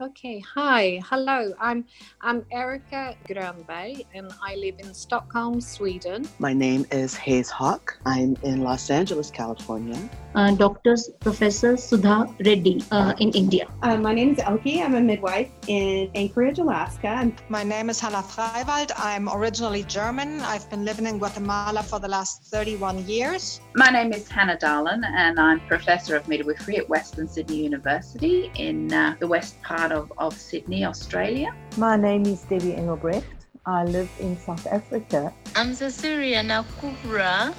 Okay, hi, hello. I'm I'm Erika Grönberg and I live in Stockholm, Sweden. My name is Hayes Hawk. I'm in Los Angeles, California. Uh, Dr. Professor Sudha Reddy uh, in India. Uh, my name is Elke. I'm a midwife in Anchorage, Alaska. My name is Hanna Freiwald. I'm originally German. I've been living in Guatemala for the last 31 years. My name is Hannah Dahlen, and I'm Professor of Midwifery at Western Sydney University in uh, the west part of, of Sydney, Australia. My name is Debbie Engelbrecht. I live in South Africa. I'm Cecilia Nakubra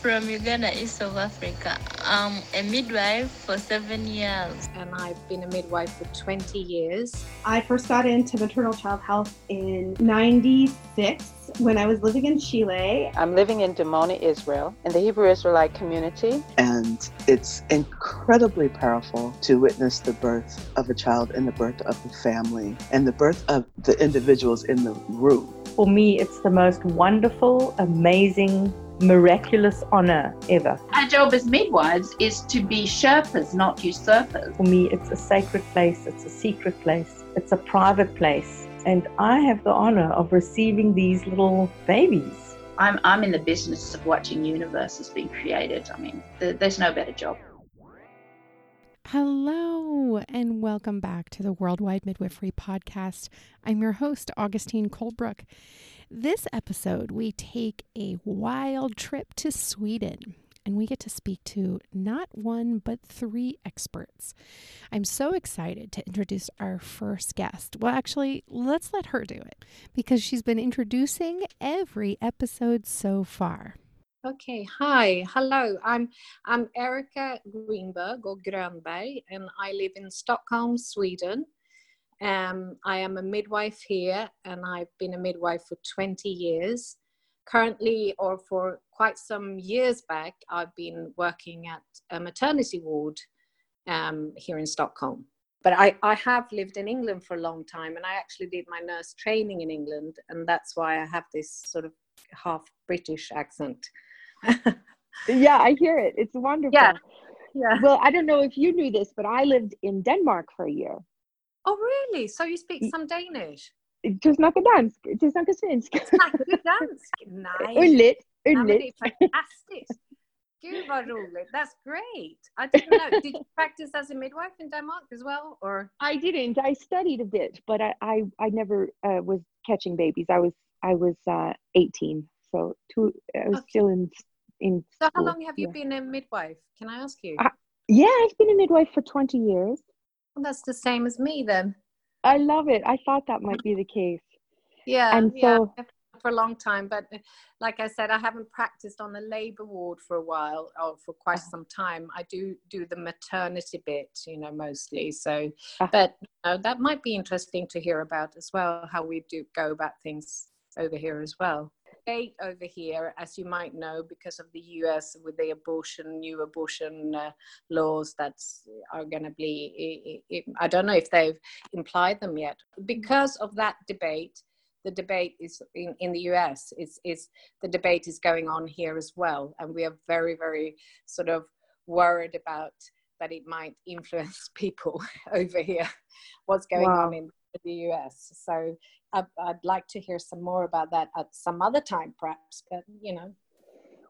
from Uganda, East of Africa. I'm a midwife for seven years. And I've been a midwife for 20 years. I first got into maternal child health in 96 when I was living in Chile. I'm living in Dimona, Israel, in the Hebrew Israelite community. And it's incredibly powerful to witness the birth of a child and the birth of the family and the birth of the individuals in the room. For me, it's the most wonderful, amazing, miraculous honor ever. Our job as midwives is to be Sherpas, not usurpers. For me, it's a sacred place, it's a secret place, it's a private place. And I have the honor of receiving these little babies. I'm, I'm in the business of watching universes being created. I mean, th- there's no better job. Hello, and welcome back to the Worldwide Midwifery Podcast. I'm your host, Augustine Colebrook. This episode, we take a wild trip to Sweden and we get to speak to not one but three experts. I'm so excited to introduce our first guest. Well, actually, let's let her do it because she's been introducing every episode so far. Okay, hi, hello. I'm I'm Erika Greenberg or Grönberg, and I live in Stockholm, Sweden. Um, I am a midwife here, and I've been a midwife for 20 years. Currently, or for quite some years back, I've been working at a maternity ward um, here in Stockholm. But I, I have lived in England for a long time, and I actually did my nurse training in England, and that's why I have this sort of half British accent. yeah, I hear it. It's wonderful. Yeah. Yeah. Well, I don't know if you knew this, but I lived in Denmark for a year. Oh, really? So you speak some Danish? Du snakker dansk. Du snakker svensk. Snackar du dansk? Nej. Ulligt. Ulligt. fantastiskt. Gud vad roligt. That's great. I didn't know. Did you practice as a midwife in Denmark as well? Or I didn't. I studied a bit, but I I, I never uh, was catching babies. I was I was uh, 18, so two. I was Okay. still in in. so how long have you yeah. been a midwife? Can I ask you? Uh, Yeah, I've been a midwife for 20 years. Well, that's the same as me then. I love it. I thought that might be the case. Yeah, And yeah, so- for a long time. But uh, like I said, I haven't practiced on the labour ward for a while or for quite Uh-huh. some time. I do do the maternity bit, you know, mostly. So, Uh. but you know, that might be interesting to hear about as well. How we do go about things over here as well. Debate over here, as you might know, because of the U.S. with the abortion, new abortion uh, laws that are going to be. I- I- I don't know if they've implied them yet. Because of that debate, the debate is in, in the US is is the debate is going on here as well and we are very very sort of worried about that it might influence people over here what's going Wow. on in the US so I, I'd like to hear some more about that at some other time perhaps but you know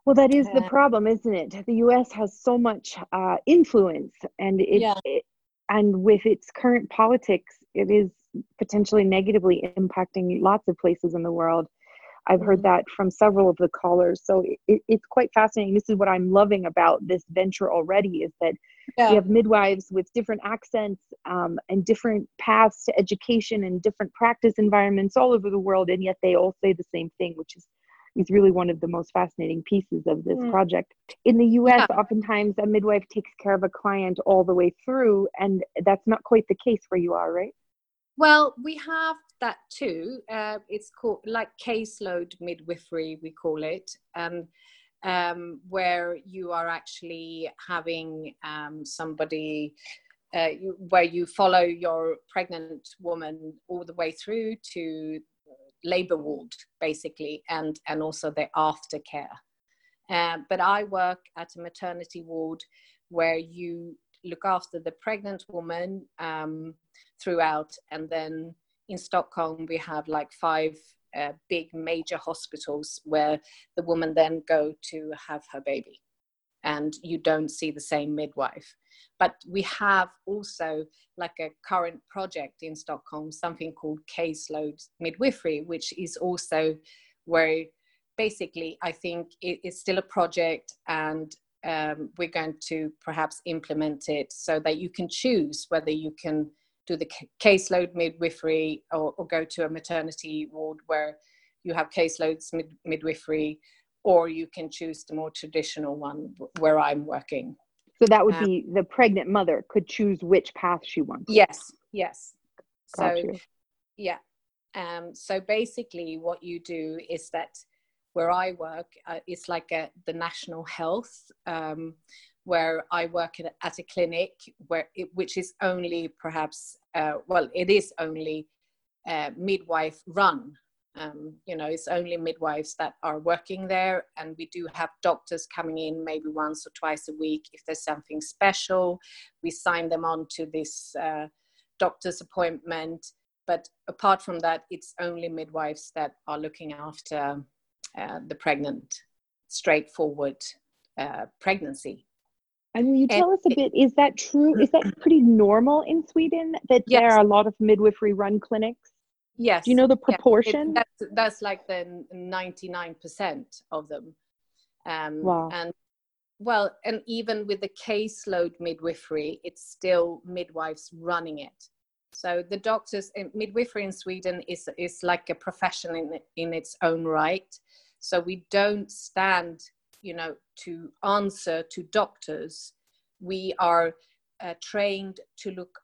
Well, that is the Uh, problem, isn't it? The U.S. has so much uh, influence, and it, Yeah. it, and with its current politics, it is potentially negatively impacting lots of places in the world. I've heard Mhm. that from several of the callers, so it, it's quite fascinating. This is what I'm loving about this venture already: is that yeah we have midwives with different accents um, and different paths to education and different practice environments all over the world, and yet they all say the same thing, which is is really one of the most fascinating pieces of this Mm. project. In the US, Yeah. oftentimes a midwife takes care of a client all the way through, and that's not quite the case where you are, right? Well, we have that too. Uh, it's called like caseload midwifery, we call it, um, um, where you are actually having um, somebody uh, you, where you follow your pregnant woman all the way through to labor ward, basically, and and also the aftercare. Uh, but I work at a maternity ward where you look after the pregnant woman um, throughout. And then in Stockholm, we have like five uh, big major hospitals where the woman then go to have her baby. And you don't see the same midwife. But we have also like a current project in stockholm something called caseload midwifery which is also where basically i think it's still a project and um, we're going to perhaps implement it so that you can choose whether you can do the caseload midwifery or, or go to a maternity ward where you have caseloads mid- midwifery or you can choose the more traditional one where i'm working. So that would um, be the pregnant mother could choose which path she wants. Yes yes. Got so you. yeah. Um, so basically what you do is that where i work uh, it's like a, the national health um, where I work at, at a clinic where it, which is only perhaps uh, well it is only uh, midwife run. Um, you know, it's only midwives that are working there, and we do have doctors coming in maybe once or twice a week if there's something special. We sign them on to this uh, doctor's appointment, but apart from that, it's only midwives that are looking after uh, the pregnant, straightforward uh, pregnancy. And will you tell us a bit, is that true? Is that pretty normal in Sweden that yes. there are a lot of midwifery run clinics? Yes. Do you know the proportion? Yeah, it, that's, that's like the 99% of them. Um, wow. And well, and even with the caseload midwifery, it's still midwives running it. So the doctors, midwifery in Sweden is, is like a profession in, in its own right. So we don't stand you know to answer to doctors we are uh, trained to look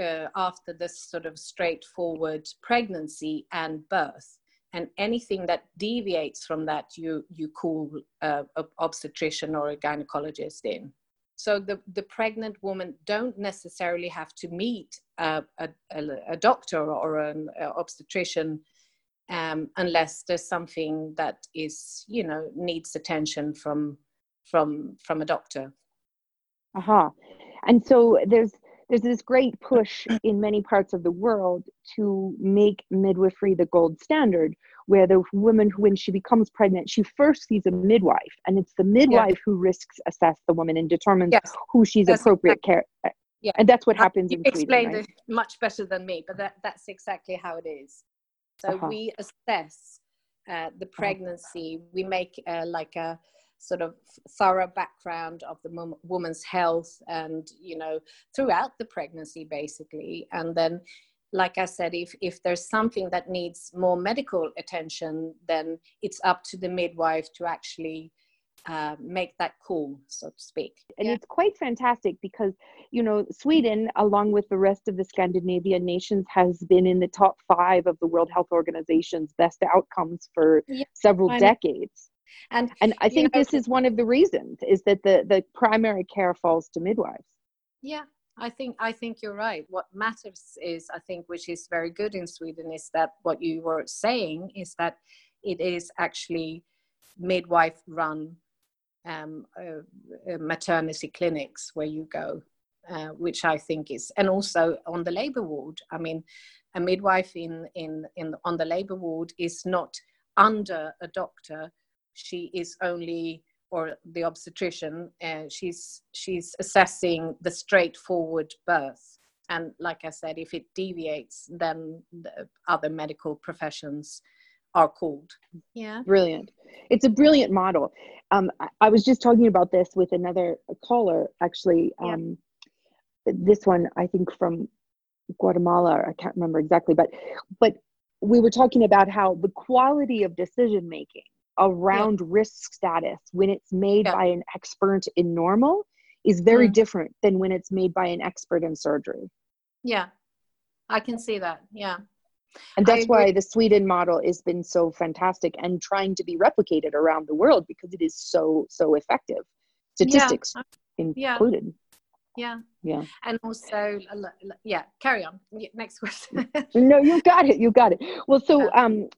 uh, after this sort of straightforward pregnancy and birth. And anything that deviates from that you you call uh, a obstetrician or a gynecologist in. So the, the pregnant woman don't necessarily have to meet a, a, a doctor or an obstetrician um, unless there's something that is you know needs attention from from from a doctor aha uh-huh. and so there's there's this great push in many parts of the world to make midwifery the gold standard where the woman when she becomes pregnant she first sees a midwife and it's the midwife yeah. who risks assess the woman and determines yes. who she's that's appropriate exactly. care yeah and that's what happens you in explained Sweden, right? it much better than me but that, that's exactly how it is so uh-huh. we assess uh, the uh-huh. pregnancy. We make uh, like a sort of thorough background of the mom- woman's health and you know throughout the pregnancy basically and then like i said if if there's something that needs more medical attention then it's up to the midwife to actually uh, make that call, so to speak. And yeah. it's quite fantastic because, you know, Sweden, along with the rest of the Scandinavian nations, has been in the top five of the World Health Organization's best outcomes for yeah, several decades. And, and I think know, this is one of the reasons is that the, the primary care falls to midwives. Yeah, I think I think you're right. What matters is I think which is very good in Sweden is that what you were saying is that it is actually midwife run um, uh, uh, maternity clinics where you go, uh, which I think is, and also on the labor ward. I mean, a midwife in in in on the labor ward is not under a doctor. She is only or the obstetrician. Uh, she's she's assessing the straightforward birth. And like I said, if it deviates, then the other medical professions are called. Yeah. Brilliant. It's a brilliant model. Um, I, I, was just talking about this with another caller, actually. Um, yeah. This one, I think from Guatemala, I can't remember exactly, but but we were talking about how the quality of decision making around yeah. risk status when it's made yeah. by an expert in normal is very mm. different than when it's made by an expert in surgery. Yeah, I can see that. Yeah and that's why the sweden model has been so fantastic and trying to be replicated around the world because it is so so effective statistics yeah. included. Yeah. Yeah. And also yeah carry on. Next question. No you got it you got it. Well so um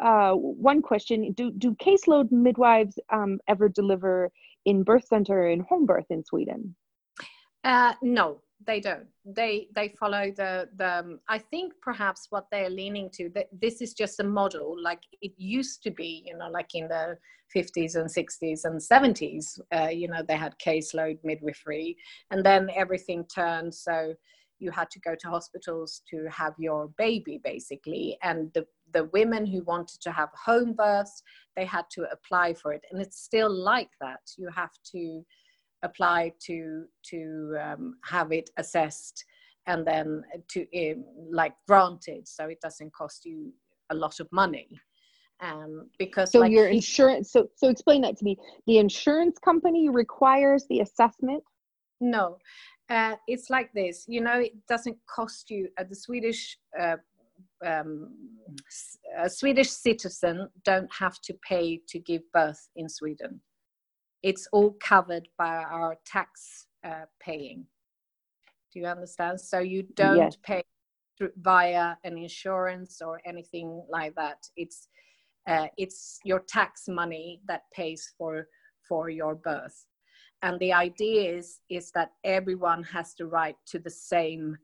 uh one question. Do do caseload midwives um ever deliver in birth center and home birth in sweden? Uh, no, they don't. They they follow the the. Um, I think perhaps what they're leaning to that this is just a model like it used to be. You know, like in the 50s and 60s and 70s. Uh, you know, they had caseload midwifery, and then everything turned so you had to go to hospitals to have your baby basically and the the women who wanted to have home births they had to apply for it and it's still like that you have to apply to to um, have it assessed and then to um, like granted so it doesn't cost you a lot of money um, because so like your insurance so so explain that to me the insurance company requires the assessment No, uh, it's like this. You know, it doesn't cost you. Uh, the Swedish uh, um, a Swedish citizen don't have to pay to give birth in Sweden. It's all covered by our tax uh, paying. Do you understand? So you don't Yes. pay through, via an insurance or anything like that. It's uh, it's your tax money that pays for for your birth and the idea is is that everyone has the right to the same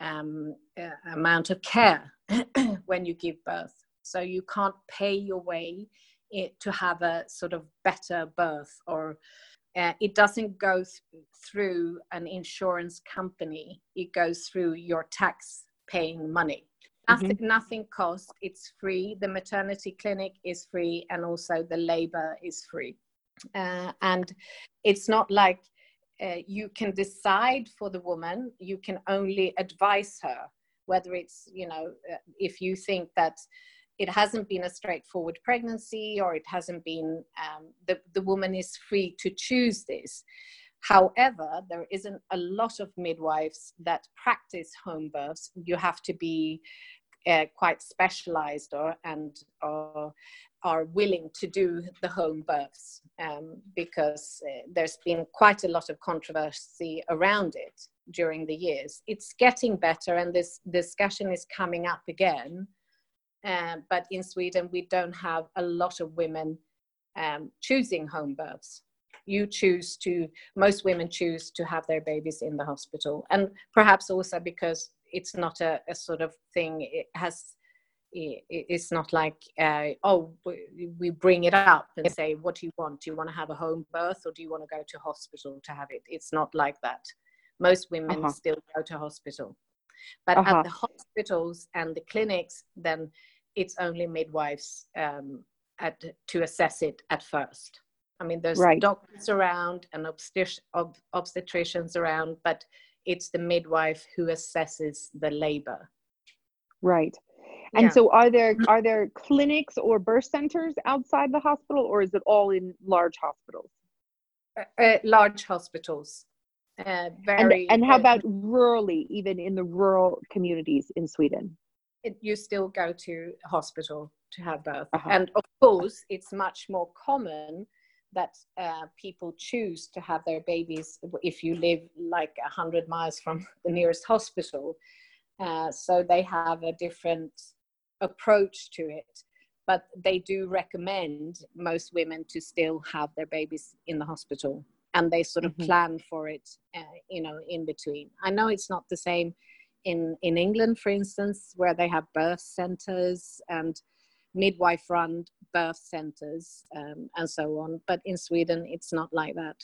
um, uh, amount of care when you give birth so you can't pay your way it, to have a sort of better birth or uh, it doesn't go th- through an insurance company. It goes through your tax paying money. Nothing, nothing costs. It's free. The maternity clinic is free and also the labor is free. Uh, and it's not like uh, you can decide for the woman. You can only advise her whether it's you know uh, if you think that it hasn't been a straightforward pregnancy or it hasn't been um, the, the woman is free to choose this however there isn't a lot of midwives that practice home births you have to be uh, quite specialized or and or are willing to do the home births um, because uh, there's been quite a lot of controversy around it during the years. It's getting better, and this discussion is coming up again. Uh, but in Sweden, we don't have a lot of women um, choosing home births. You choose to, most women choose to have their babies in the hospital, and perhaps also because it's not a, a sort of thing, it has i- i- it's not like uh, oh we- we bring it up and say what do you want? Do you want to have a home birth or do you want to go to hospital to have it? It's not like that. Most women Uh-huh. still go to hospital but Uh-huh. at the hospitals and the clinics then it's only midwives um, at, to assess it at first i mean there's Right. doctors around and obstet- ob- obstetricians around but it's the midwife who assesses the labor right and Yeah. so are there are there clinics or birth centers outside the hospital or is it all in large hospitals uh, uh, large hospitals. Uh, and, very. and how uh, about rurally even in the rural communities in sweden it, you still go to hospital to have birth, Uh-huh. and of course, it's much more common that uh, people choose to have their babies if you live like a hundred miles from the nearest hospital. Uh, so they have a different approach to it. But they do recommend most women to still have their babies in the hospital, and they sort of Mhm. plan for it, uh, you know, in between. I know it's not the same in in England, for instance, where they have birth centers and midwife-run birth centers um, and so on. But in Sweden, it's not like that.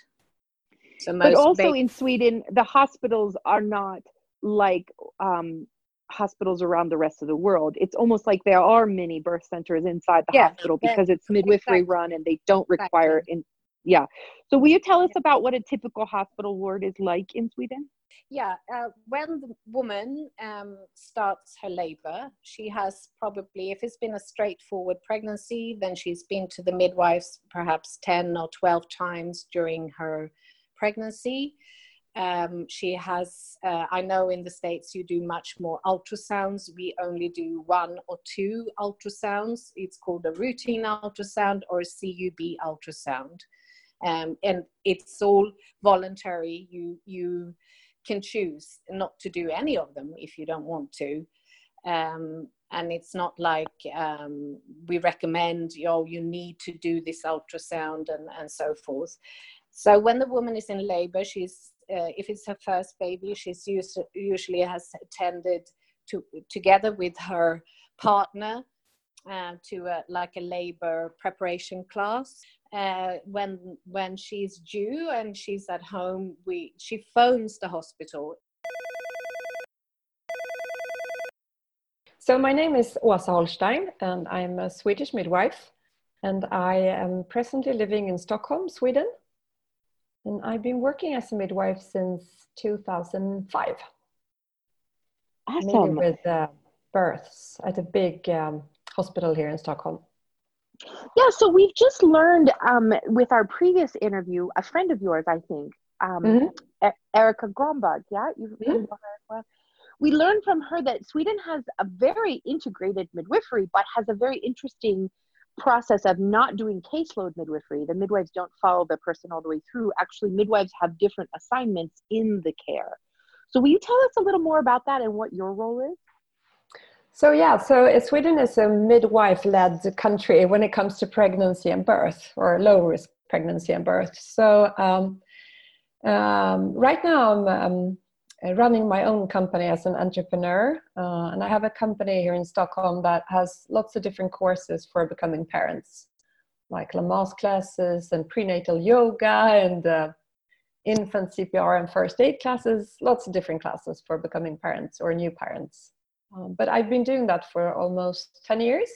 So but also ba- in sweden the hospitals are not like um, hospitals around the rest of the world it's almost like there are many birth centers inside the Yeah, hospital because it's midwifery exactly. run and they don't require in yeah so will you tell us about what a typical hospital ward is like in sweden yeah, uh, when the woman um, starts her labor, she has probably, if it's been a straightforward pregnancy, then she's been to the midwives perhaps 10 or 12 times during her pregnancy. Um, she has, uh, I know in the States you do much more ultrasounds. We only do one or two ultrasounds. It's called a routine ultrasound or a KUB ultrasound. Um, and it's all voluntary. You, you, can choose not to do any of them if you don't want to. Um, and it's not like um, we recommend, oh, you need to do this ultrasound and, and so forth. So when the woman is in labor, she's uh, if it's her first baby, she's used, usually has attended to together with her partner uh, to a, like a labor preparation class. Uh, when when she's due and she's at home, we she phones the hospital. So my name is Åsa Holstein, and I'm a Swedish midwife, and I am presently living in Stockholm, Sweden. And I've been working as a midwife since 2005. Awesome. with uh, births at a big um, hospital here in Stockholm. Yeah, so we've just learned um, with our previous interview, a friend of yours, I think, um, Mm-hmm. E- Erica Grombach, yeah? You've you know Erica? We learned from her that Sweden has a very integrated midwifery, but has a very interesting process of not doing caseload midwifery. The midwives don't follow the person all the way through. Actually, midwives have different assignments in the care. So, will you tell us a little more about that and what your role is? So yeah, so uh, Sweden is a midwife-led country when it comes to pregnancy and birth, or low-risk pregnancy and birth. So um, um, right now I'm um, running my own company as an entrepreneur, uh, and I have a company here in Stockholm that has lots of different courses for becoming parents, like Lamaze classes and prenatal yoga and uh, infant CPR and first aid classes, lots of different classes for becoming parents or new parents. Um, but I've been doing that for almost 10 years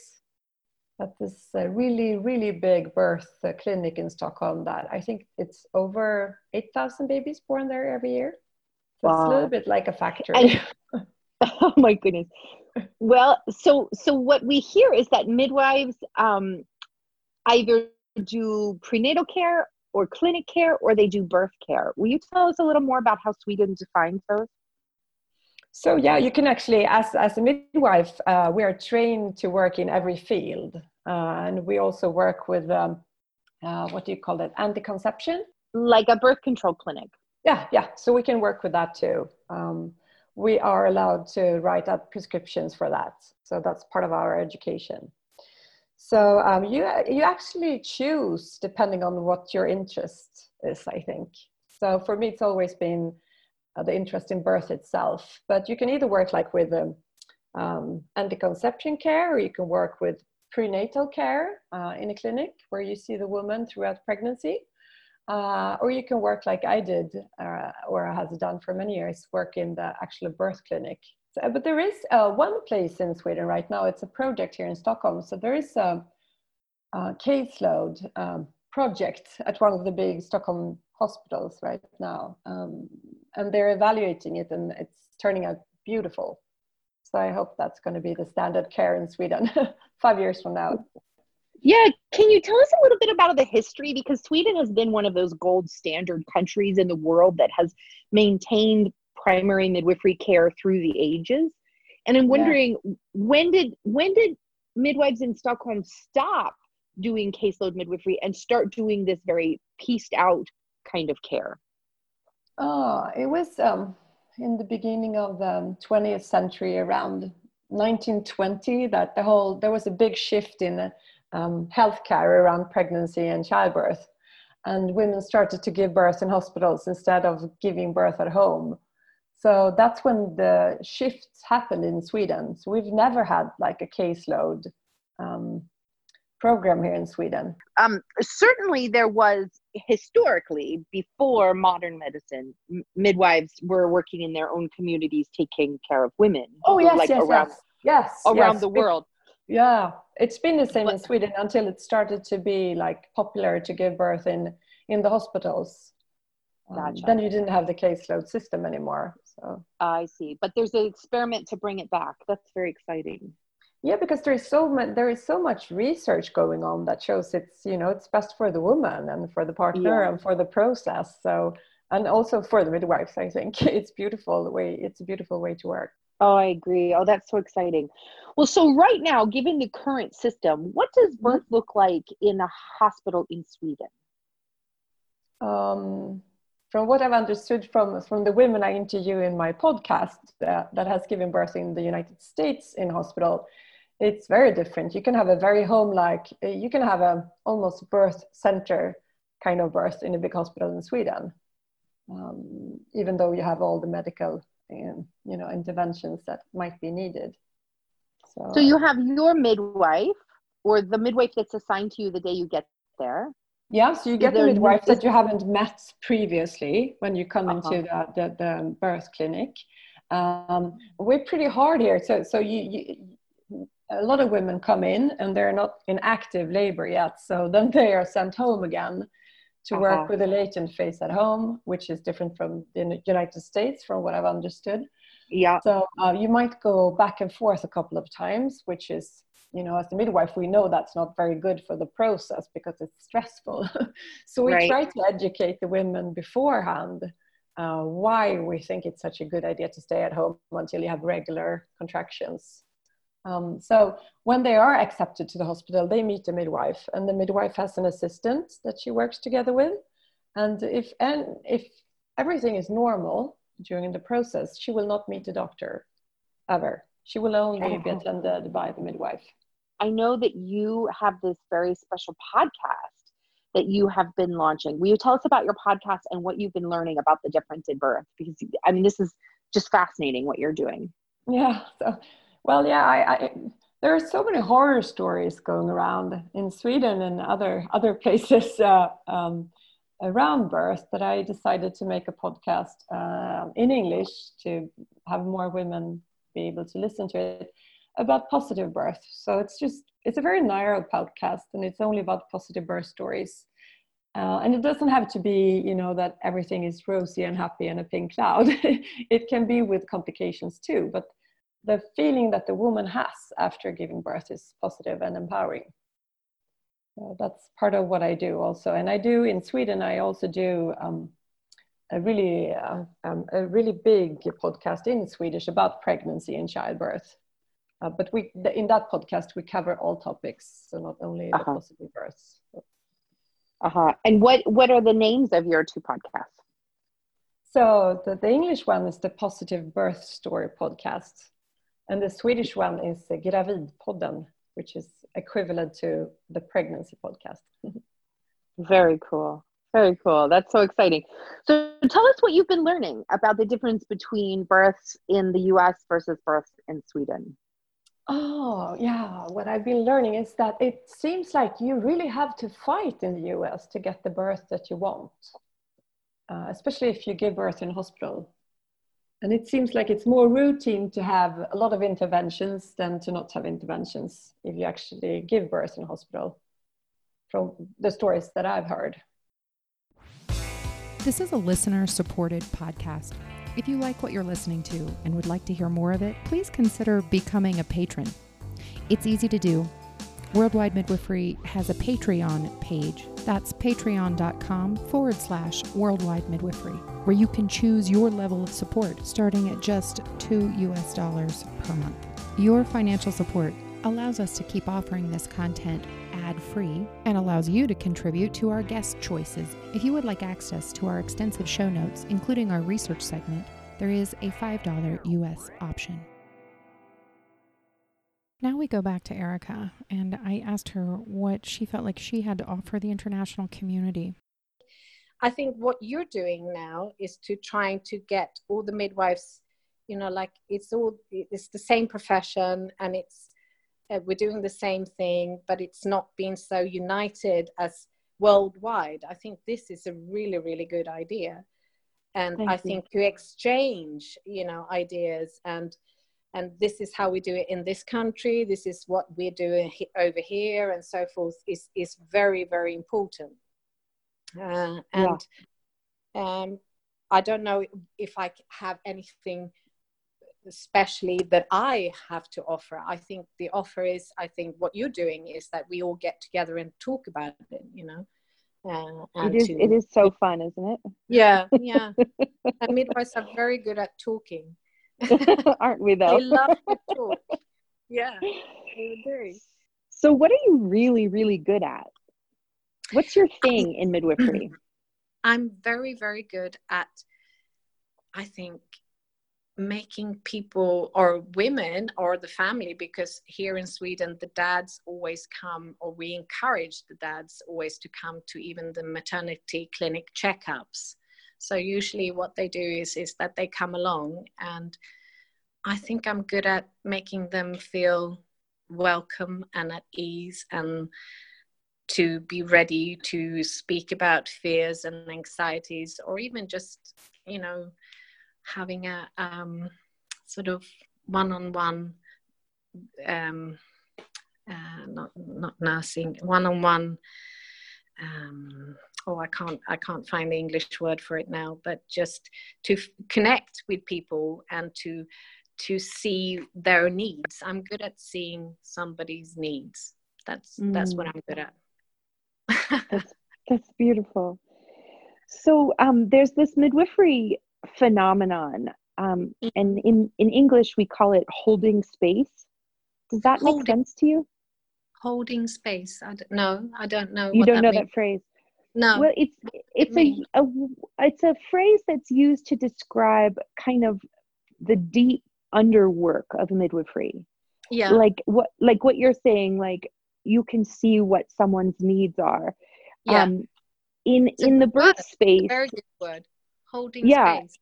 at this uh, really, really big birth uh, clinic in Stockholm that I think it's over 8,000 babies born there every year. So It's a little bit like a factory. And- oh my goodness. Well, so so what we hear is that midwives um, either do prenatal care or clinic care or they do birth care. Will you tell us a little more about how Sweden defines those? So yeah, you can actually, as as a midwife, uh, we are trained to work in every field, uh, and we also work with um, uh, what do you call it, anti-conception? Like a birth control clinic. Yeah, yeah. So we can work with that too. Um, we are allowed to write out prescriptions for that, so that's part of our education. So um, you you actually choose depending on what your interest is, I think. So for me, it's always been uh, the interest in birth itself. But you can either work like with um, um, anti-conception care, or you can work with prenatal care uh, in a clinic where you see the woman throughout pregnancy, uh, or you can work like I did, uh, or has done for many years, work in the actual birth clinic. So, but there is uh, one place in Sweden right now. It's a project here in Stockholm. So there is a, a caseload um, project at one of the big Stockholm hospitals right now, um, and they're evaluating it, and it's turning out beautiful. So I hope that's going to be the standard care in Sweden five years from now. Yeah, can you tell us a little bit about the history? Because Sweden has been one of those gold standard countries in the world that has maintained primary midwifery care through the ages. And I'm wondering when did when did midwives in Stockholm stop doing caseload midwifery and start doing this very pieced out kind of care? Oh, it was um, in the beginning of the 20th century, around 1920, that the whole there was a big shift in um, healthcare around pregnancy and childbirth, and women started to give birth in hospitals instead of giving birth at home. So that's when the shifts happened in Sweden. So we've never had like a caseload um, program here in Sweden. Um, certainly, there was historically before modern medicine, m- midwives were working in their own communities, taking care of women. Oh yes, like yes, around yes, yes, around yes. the world. Yeah, it's been the same in Sweden until it started to be like popular to give birth in in the hospitals. Um. Then you didn't have the caseload system anymore. So I see, but there's an experiment to bring it back. That's very exciting. Yeah, because there is so much there is so much research going on that shows it's you know it's best for the woman and for the partner Yeah. and for the process. So and also for the midwives, I think it's beautiful the way it's a beautiful way to work. Oh, I agree. Oh, that's so exciting. Well, so right now, given the current system, what does birth look like in a hospital in Sweden? um, from what I've understood from from the women I interview in my podcast uh, that has given birth in the United States in hospital, it's very different. You can have a very home-like, uh, you can have a almost birth center kind of birth in a big hospital in Sweden, um, even though you have all the medical um, you know interventions that might be needed. So, so you have your midwife or the midwife that's assigned to you the day you get there. Yeah, so you get the midwife that you haven't met previously when you come uh-huh. into the, the, the, birth clinic. Um, we're pretty hard here. So, so you, you, a lot of women come in and they're not in active labor yet. So then they are sent home again to uh-huh. work with a latent phase at home, which is different from the United States, from what I've understood. Yeah. So uh, you might go back and forth a couple of times, which is you know, as a midwife, we know that's not very good for the process because it's stressful. so we right. try to educate the women beforehand uh, why we think it's such a good idea to stay at home until you have regular contractions. Um, so when they are accepted to the hospital, they meet the midwife, and the midwife has an assistant that she works together with. And if and if everything is normal during the process, she will not meet the doctor ever. She will only be attended by the midwife. I know that you have this very special podcast that you have been launching. Will you tell us about your podcast and what you've been learning about the difference in birth? Because I mean, this is just fascinating what you're doing. Yeah. So, well, yeah, I, I there are so many horror stories going around in Sweden and other other places uh, um, around birth that I decided to make a podcast uh, in English to have more women be able to listen to it about positive birth. So it's just it's a very narrow podcast, and it's only about positive birth stories. Uh, and it doesn't have to be, you know, that everything is rosy and happy and a pink cloud. it can be with complications too. But the feeling that the woman has after giving birth is positive and empowering. So that's part of what I do also. And I do in Sweden. I also do um, a really uh, um, a really big podcast in Swedish about pregnancy and childbirth. Uh, but we, the, in that podcast, we cover all topics, so not only uh-huh. the positive births. Uh huh. And what what are the names of your two podcasts? So the, the English one is the Positive Birth Story podcast, and the Swedish one is the Gravidpodden, which is equivalent to the pregnancy podcast. Very cool. Very cool. That's so exciting. So tell us what you've been learning about the difference between births in the US versus births in Sweden. Oh, yeah. What I've been learning is that it seems like you really have to fight in the US to get the birth that you want, uh, especially if you give birth in hospital. And it seems like it's more routine to have a lot of interventions than to not have interventions if you actually give birth in hospital, from the stories that I've heard. This is a listener supported podcast. If you like what you're listening to and would like to hear more of it, please consider becoming a patron. It's easy to do. Worldwide Midwifery has a Patreon page. That's patreon.com forward slash worldwide midwifery, where you can choose your level of support starting at just two US dollars per month. Your financial support allows us to keep offering this content ad free and allows you to contribute to our guest choices. If you would like access to our extensive show notes, including our research segment, there is a $5 US option. Now we go back to Erica, and I asked her what she felt like she had to offer the international community. I think what you're doing now is to trying to get all the midwives, you know, like it's all it's the same profession and it's uh, we're doing the same thing, but it's not being so united as worldwide. I think this is a really, really good idea. And Thank I you. think to exchange, you know, ideas and and this is how we do it in this country. This is what we're doing over here, and so forth. is is very, very important. Uh, and yeah. um, I don't know if I have anything especially that I have to offer. I think the offer is, I think what you're doing is that we all get together and talk about it, you know. Uh, it is. To, it is so fun, isn't it? Yeah, yeah. and midwives are very good at talking, aren't we? Though they love to talk. Yeah, they do. So, what are you really, really good at? What's your thing in midwifery? I'm very, very good at. I think making people or women or the family because here in sweden the dads always come or we encourage the dads always to come to even the maternity clinic checkups so usually what they do is is that they come along and i think i'm good at making them feel welcome and at ease and to be ready to speak about fears and anxieties or even just you know having a um, sort of one-on-one um, uh, not not nursing one-on-one um, oh i can't i can't find the english word for it now but just to f- connect with people and to to see their needs i'm good at seeing somebody's needs that's mm. that's what mm. i'm good at that's that's beautiful so um, there's this midwifery phenomenon. Um, mm. and in, in English, we call it holding space. Does that holding, make sense to you? Holding space. I don't, no, I don't know. You don't that know means. that phrase. No. Well, it's it's a, a it's a phrase that's used to describe kind of the deep underwork of midwifery. Yeah. Like what like what you're saying. Like you can see what someone's needs are. Yeah. Um, in it's in the birth word. space. Very good word holding yeah. space.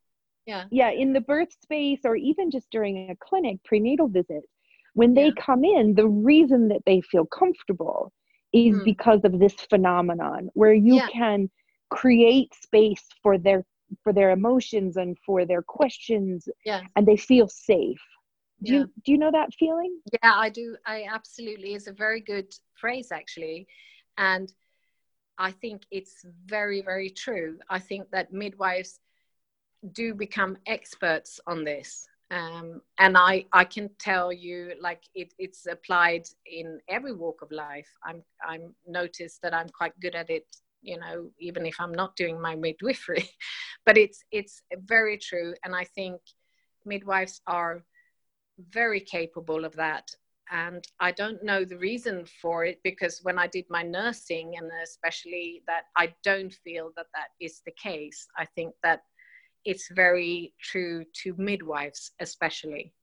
Yeah. Yeah, in the birth space or even just during a clinic prenatal visit, when they yeah. come in, the reason that they feel comfortable is mm. because of this phenomenon where you yeah. can create space for their for their emotions and for their questions yeah. and they feel safe. Do yeah. you do you know that feeling? Yeah, I do. I absolutely is a very good phrase actually. And I think it's very, very true. I think that midwives do become experts on this. Um, and I, I can tell you like it, it's applied in every walk of life. I'm, I'm noticed that I'm quite good at it, you know, even if I'm not doing my midwifery, but it's, it's very true. And I think midwives are very capable of that and I don't know the reason for it because when I did my nursing, and especially that I don't feel that that is the case. I think that it's very true to midwives, especially.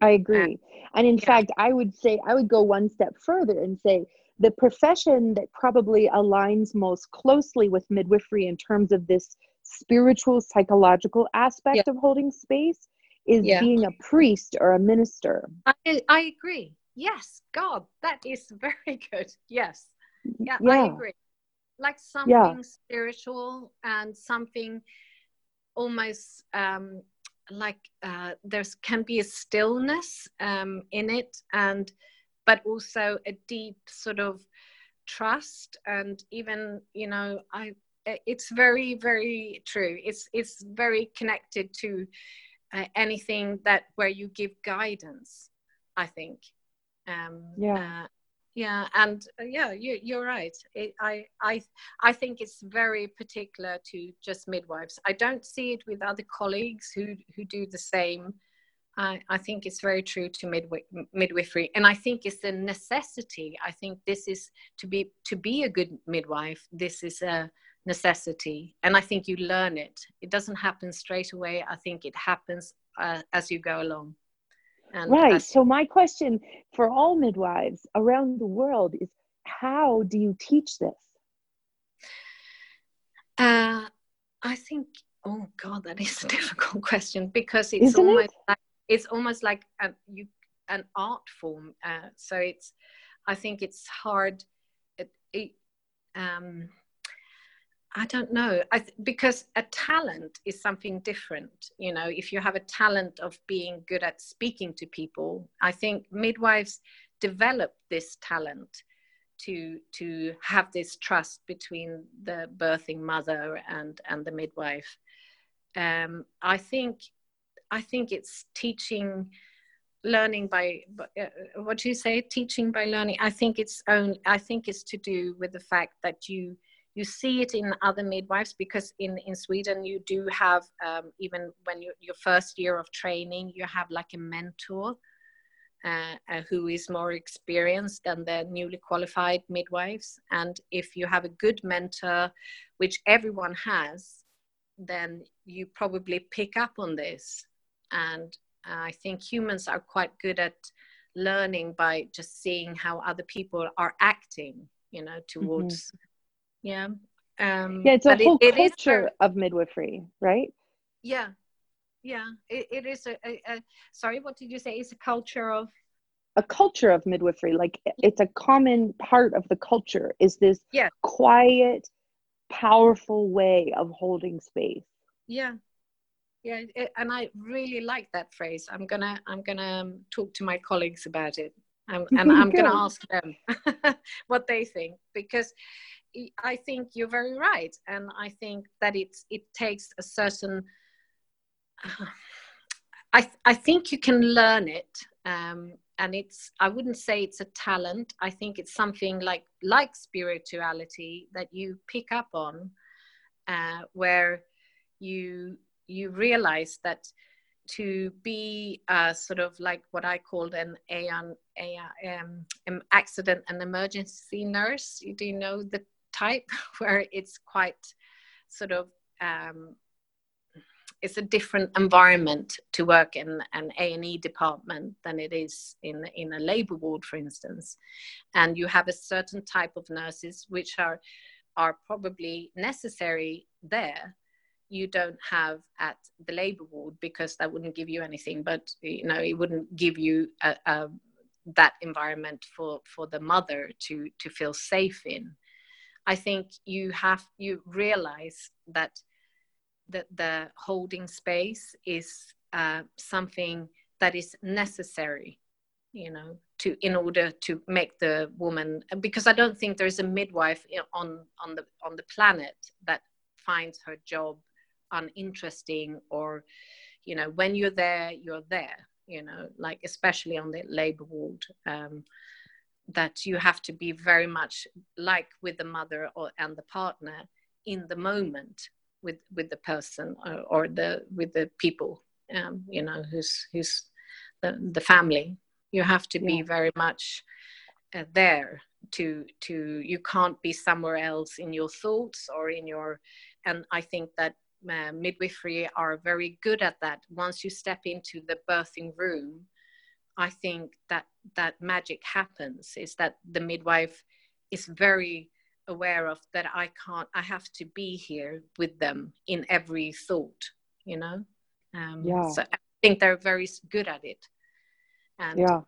I agree. And in yeah. fact, I would say, I would go one step further and say the profession that probably aligns most closely with midwifery in terms of this spiritual, psychological aspect yeah. of holding space is yeah. being a priest or a minister. I, I agree. Yes, God, that is very good. Yes. Yeah. I agree. Like something spiritual and something almost um, like uh, there's can be a stillness um, in it and but also a deep sort of trust and even you know i it's very very true. It's it's very connected to uh, anything that where you give guidance i think. Um, yeah. uh, yeah and uh, yeah you, you're right. It, I, I i think it's very particular to just midwives. I don't see it with other colleagues who who do the same. I, I think it's very true to midwi- midwifery and i think it's a necessity. I think this is to be to be a good midwife this is a necessity and i think you learn it. It doesn't happen straight away. I think it happens uh, as you go along and right so my question for all midwives around the world is how do you teach this uh, i think oh god that is a difficult question because it's Isn't almost it? like it's almost like a, you an art form uh, so it's i think it's hard it, it um I don't know. I th- because a talent is something different. You know, if you have a talent of being good at speaking to people, I think midwives develop this talent to to have this trust between the birthing mother and and the midwife. Um, I think I think it's teaching learning by uh, what do you say teaching by learning i think it's own i think it's to do with the fact that you you see it in other midwives because in, in Sweden you do have um, even when you your first year of training you have like a mentor uh, uh, who is more experienced than the newly qualified midwives and if you have a good mentor which everyone has then you probably pick up on this and i think humans are quite good at learning by just seeing how other people are acting you know towards mm-hmm. Yeah. Um yeah it's a whole it, culture it of midwifery right? Yeah. Yeah. It, it is a, a, a, sorry what did you say? It's a culture of? A culture of midwifery like it's a common part of the culture is this yeah. quiet powerful way of holding space. Yeah. Yeah it, and i really like that phrase. I'm gonna i'm gonna um, talk to my colleagues about it. Um, and i'm gonna ask them what they think because i think you're very right and i think that it's it takes a certain uh, I, I think you can learn it um, and it's i wouldn't say it's a talent i think it's something like like spirituality that you pick up on uh, where you you realize that to be a sort of like what I called an a, a, um, um, accident and emergency nurse. You do know the type where it's quite sort of um, it's a different environment to work in an A&E department than it is in, in a labor ward, for instance. And you have a certain type of nurses which are, are probably necessary there. You don't have at the labor ward because that wouldn't give you anything, but you know, it wouldn't give you a, a, that environment for, for the mother to, to feel safe in. I think you have, you realize that the, the holding space is uh, something that is necessary you know to in order to make the woman because i don't think there's a midwife on on the on the planet that finds her job uninteresting or you know when you're there you're there you know like especially on the labor ward um, that you have to be very much like with the mother or and the partner in the moment with with the person or, or the with the people um, you know who's who's the, the family. You have to be very much uh, there to to you can't be somewhere else in your thoughts or in your and i think that uh, midwifery are very good at that. Once you step into the birthing room i think that that magic happens is that the midwife is very aware of that I can't, I have to be here with them in every thought, you know? Um, yeah. So I think they're very good at it. And yeah.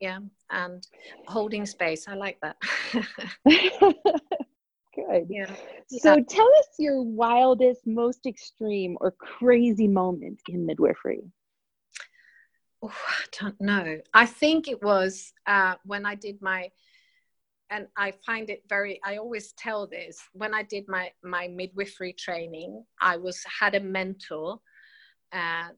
Yeah. And holding space, I like that. good. Yeah. So yeah. tell us your wildest, most extreme, or crazy moment in midwifery. Oh, I don't know. I think it was uh, when I did my and I find it very I always tell this when I did my my midwifery training I was had a mentor uh,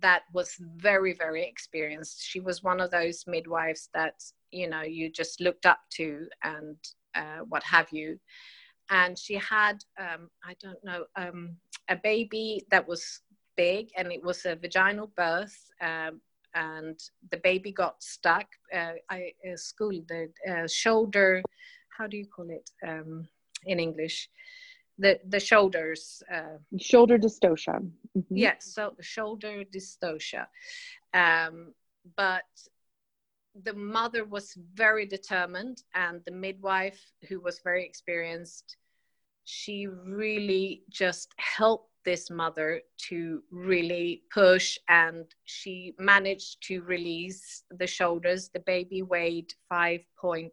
that was very very experienced she was one of those midwives that you know you just looked up to and uh, what have you and she had um, I don't know um, a baby that was big and it was a vaginal birth um, and the baby got stuck. Uh, I uh, school the uh, shoulder. How do you call it um, in English? The the shoulders. Uh, shoulder dystocia. Mm-hmm. Yes, yeah, so shoulder dystocia. Um, but the mother was very determined, and the midwife, who was very experienced, she really just helped this mother to really push and she managed to release the shoulders. The baby weighed 5.6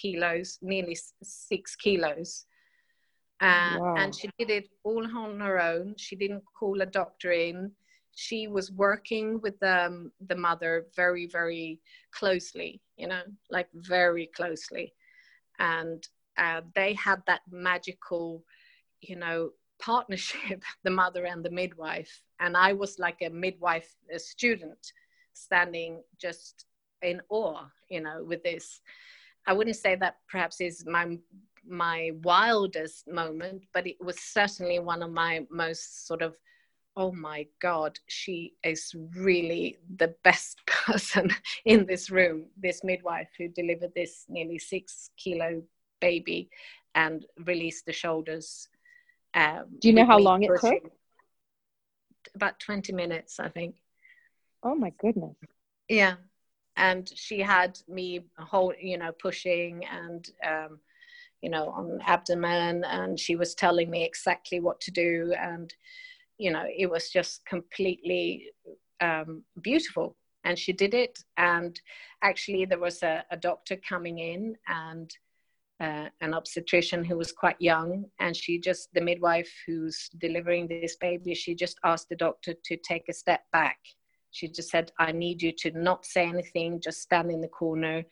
kilos nearly 6 kilos. Uh, wow. and she did it all on her own. She didn't call a doctor in. She was working with the, the mother very very closely you know like very closely. And uh, they had that magical you know partnership, the mother and the midwife. And I was like a midwife a student standing just in awe, you know, with this. I wouldn't say that perhaps is my my wildest moment, but it was certainly one of my most sort of, oh my God, she is really the best person in this room, this midwife who delivered this nearly six kilo baby and release the shoulders um, Do you know how long it took? about 20 minutes, I think. Oh my goodness. Yeah. And she had me whole, you know, pushing and, um, you know, on abdomen, and she was telling me exactly what to do. And, you know, it was just completely um, beautiful. And she did it. And actually, there was a, a doctor coming in and uh, an obstetrician who was quite young. And she just, the midwife who's delivering this baby, she just asked the doctor to take a step back. She just said, I need you to not say anything, just stand in the corner,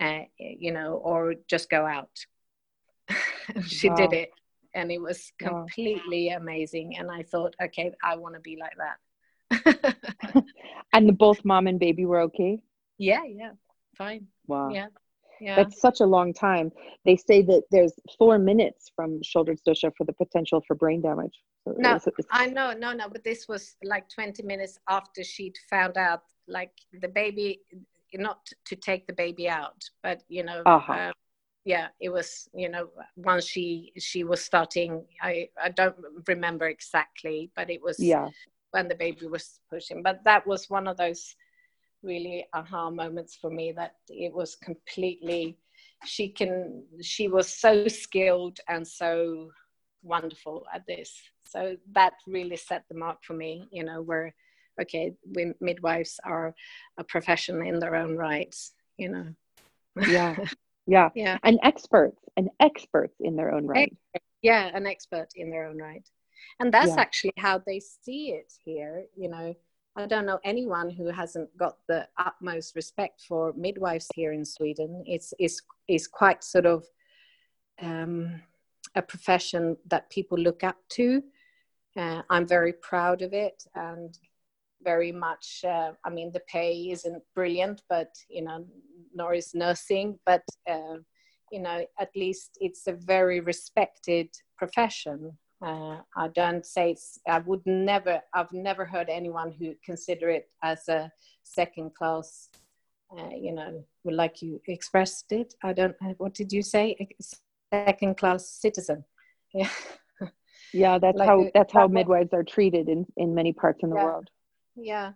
uh, you know, or just go out. she wow. did it and it was completely wow. amazing and i thought okay i want to be like that and the both mom and baby were okay yeah yeah fine wow yeah yeah. That's such a long time. They say that there's four minutes from shoulder dysplasia for the potential for brain damage. No, it's, it's, I know, no, no, but this was like 20 minutes after she'd found out, like the baby, not to take the baby out, but you know, uh-huh. uh, yeah it was you know once she she was starting i i don't remember exactly but it was yeah when the baby was pushing but that was one of those really aha moments for me that it was completely she can she was so skilled and so wonderful at this. So that really set the mark for me you know where okay we, midwives are a profession in their own rights you know. Yeah. Yeah. Yeah. And experts and experts in their own right. Yeah an expert in their own right. And that's yeah. actually how they see it here you know i don't know anyone who hasn't got the utmost respect for midwives here in sweden. It's is is quite sort of um, a profession that people look up to. Uh, i'm very proud of it and very much uh, i mean the pay isn't brilliant but you know nor is nursing but uh, you know at least it's a very respected profession uh, i don't say it's i would never i've never heard anyone who consider it as a second class uh, you know like you expressed it. I don't what did you say? Second class citizen. Yeah. Yeah that's like how that's how midwives are treated in in many parts in the yeah. world. Yeah.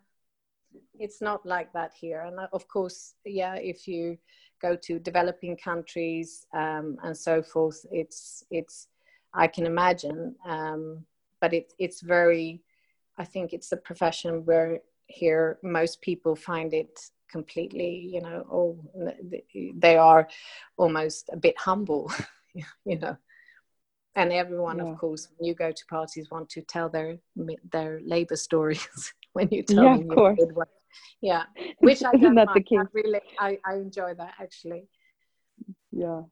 It's not like that here. And uh, of course yeah if you go to developing countries um, and so forth it's it's i can imagine um, but it, it's very i think it's a profession where here most people find it completely you know oh they are almost a bit humble you know and everyone yeah. of course when you go to parties want to tell their their labor stories when you tell yeah, them of course. Yeah, which I mind. the? I really, I, I enjoy that actually. Yeah.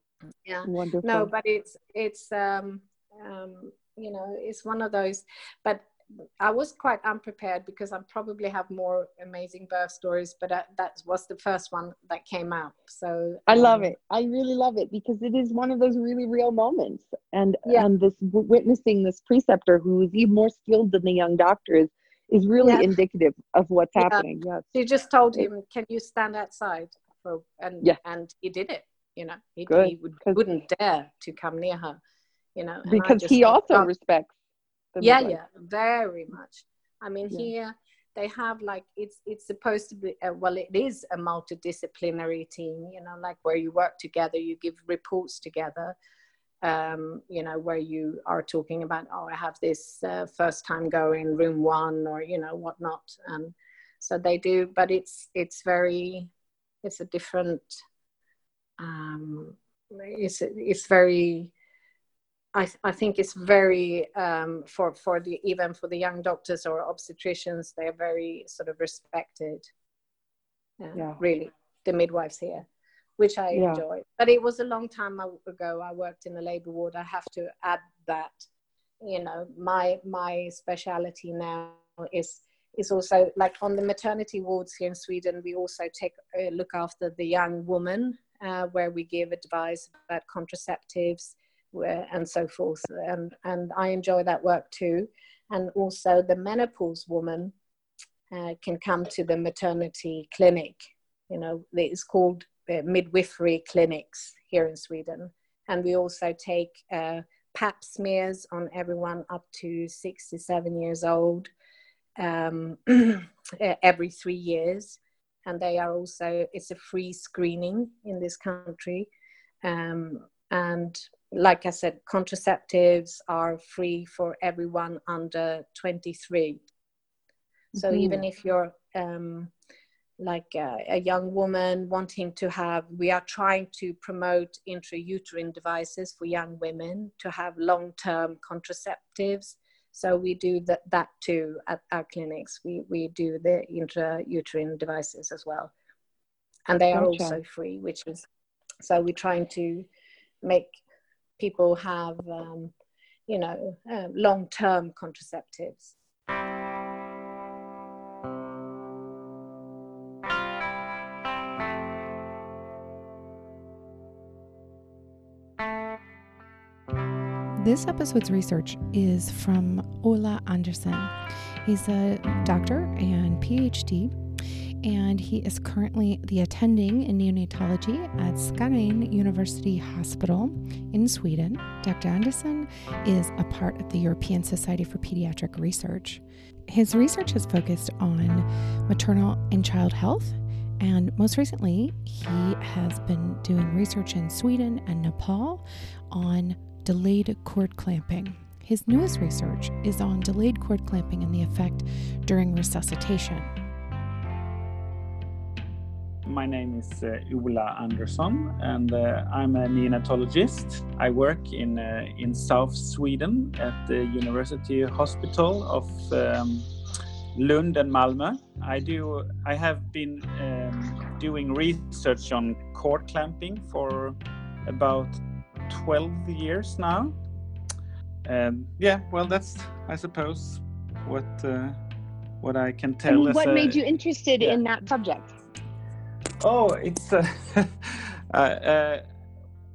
Yeah. Wonderful. No, but it's it's um um you know it's one of those, but I was quite unprepared because I probably have more amazing birth stories, but that, that was the first one that came out. So I love um, it. I really love it because it is one of those really real moments. And Yeah. and this witnessing this preceptor who is even more skilled than the young doctor is is really Yeah. indicative of what's Yeah. happening. Yes. she just told him, "Can you stand outside?" For, and Yeah. and he did it. You know, he, Good, he would, wouldn't dare to come near her. You know, Because he also "God, respects the yeah midwife. yeah very much i mean Yeah. here they have like it's it's supposed to be uh, well it is a multidisciplinary team you know like where you work together you give reports together um, you know where you are talking about oh i have this uh, first time go in room one or you know whatnot and so they do but it's it's very it's a different um, it's it's very I, I think it's very um, for for the even for the young doctors or obstetricians they're very sort of respected uh, Yeah. really the midwives here which i Yeah. enjoy but it was a long time ago i worked in the labor ward i have to add that you know my my speciality now is is also like on the maternity wards here in sweden we also take uh, look after the young woman uh, where we give advice about contraceptives and so forth. And, and I enjoy that work too. And also, the menopause woman uh, can come to the maternity clinic. You know, it's called uh, midwifery clinics here in Sweden. And we also take uh, pap smears on everyone up to 67 years old. um, every three years. And they are also, it's a free screening in this country. Um, and like I said, contraceptives are free for everyone under 23. So mm-hmm. even if you're um, like a, a, young woman wanting to have, we are trying to promote intrauterine devices for young women to have long term contraceptives. So we do that, that too at our clinics. We, we do the intrauterine devices as well. And they are okay. also free, which is so we're trying to make people have, um, you know, uh, long term contraceptives. This episode's research is from Ola Andersson. He's a doctor and PhD, and he is currently the attending in neonatology at Skåne University Hospital in Sweden. Dr. Andersson is a part of the European Society for Pediatric Research. His research has focused on maternal and child health and most recently, he has been doing research in Sweden and Nepal on delayed cord clamping. His newest research is on delayed cord clamping and the effect during resuscitation. My name is uh, Ola Andersson, and uh, I'm a neonatologist. I work in uh, in South Sweden at the University Hospital of um, Lund and Malmö. I do. I have been um, doing research on cord clamping for about 12 years now. Um, yeah, well, that's I suppose what uh, what I can tell. And what a, made you interested yeah. in that subject? Oh, it's uh, uh, uh,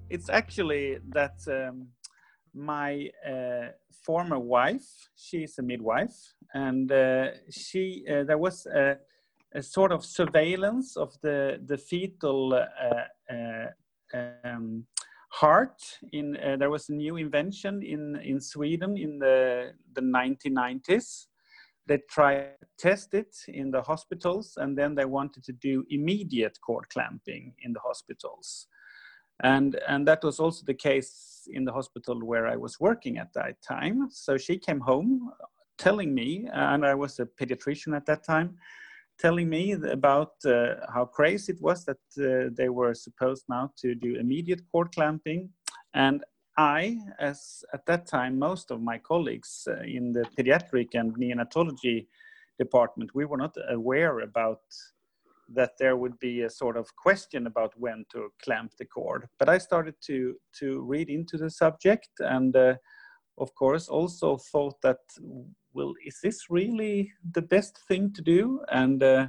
it's actually that um, my uh, former wife, she's a midwife, and uh, she there was a, a, sort of surveillance of the the fetal um, heart in there was a new invention in in sweden in the the 1990s they tried to test it in the hospitals and then they wanted to do immediate cord clamping in the hospitals and and that was also the case in the hospital where i was working at that time so she came home telling me and i was a pediatrician at that time telling me about uh, how crazy it was that uh, they were supposed now to do immediate cord clamping. And I, as at that time, most of my colleagues uh, in the pediatric and neonatology department, we were not aware about that there would be a sort of question about when to clamp the cord. But I started to to read into the subject, and uh, of course, also thought that well, is this really the best thing to do? And uh,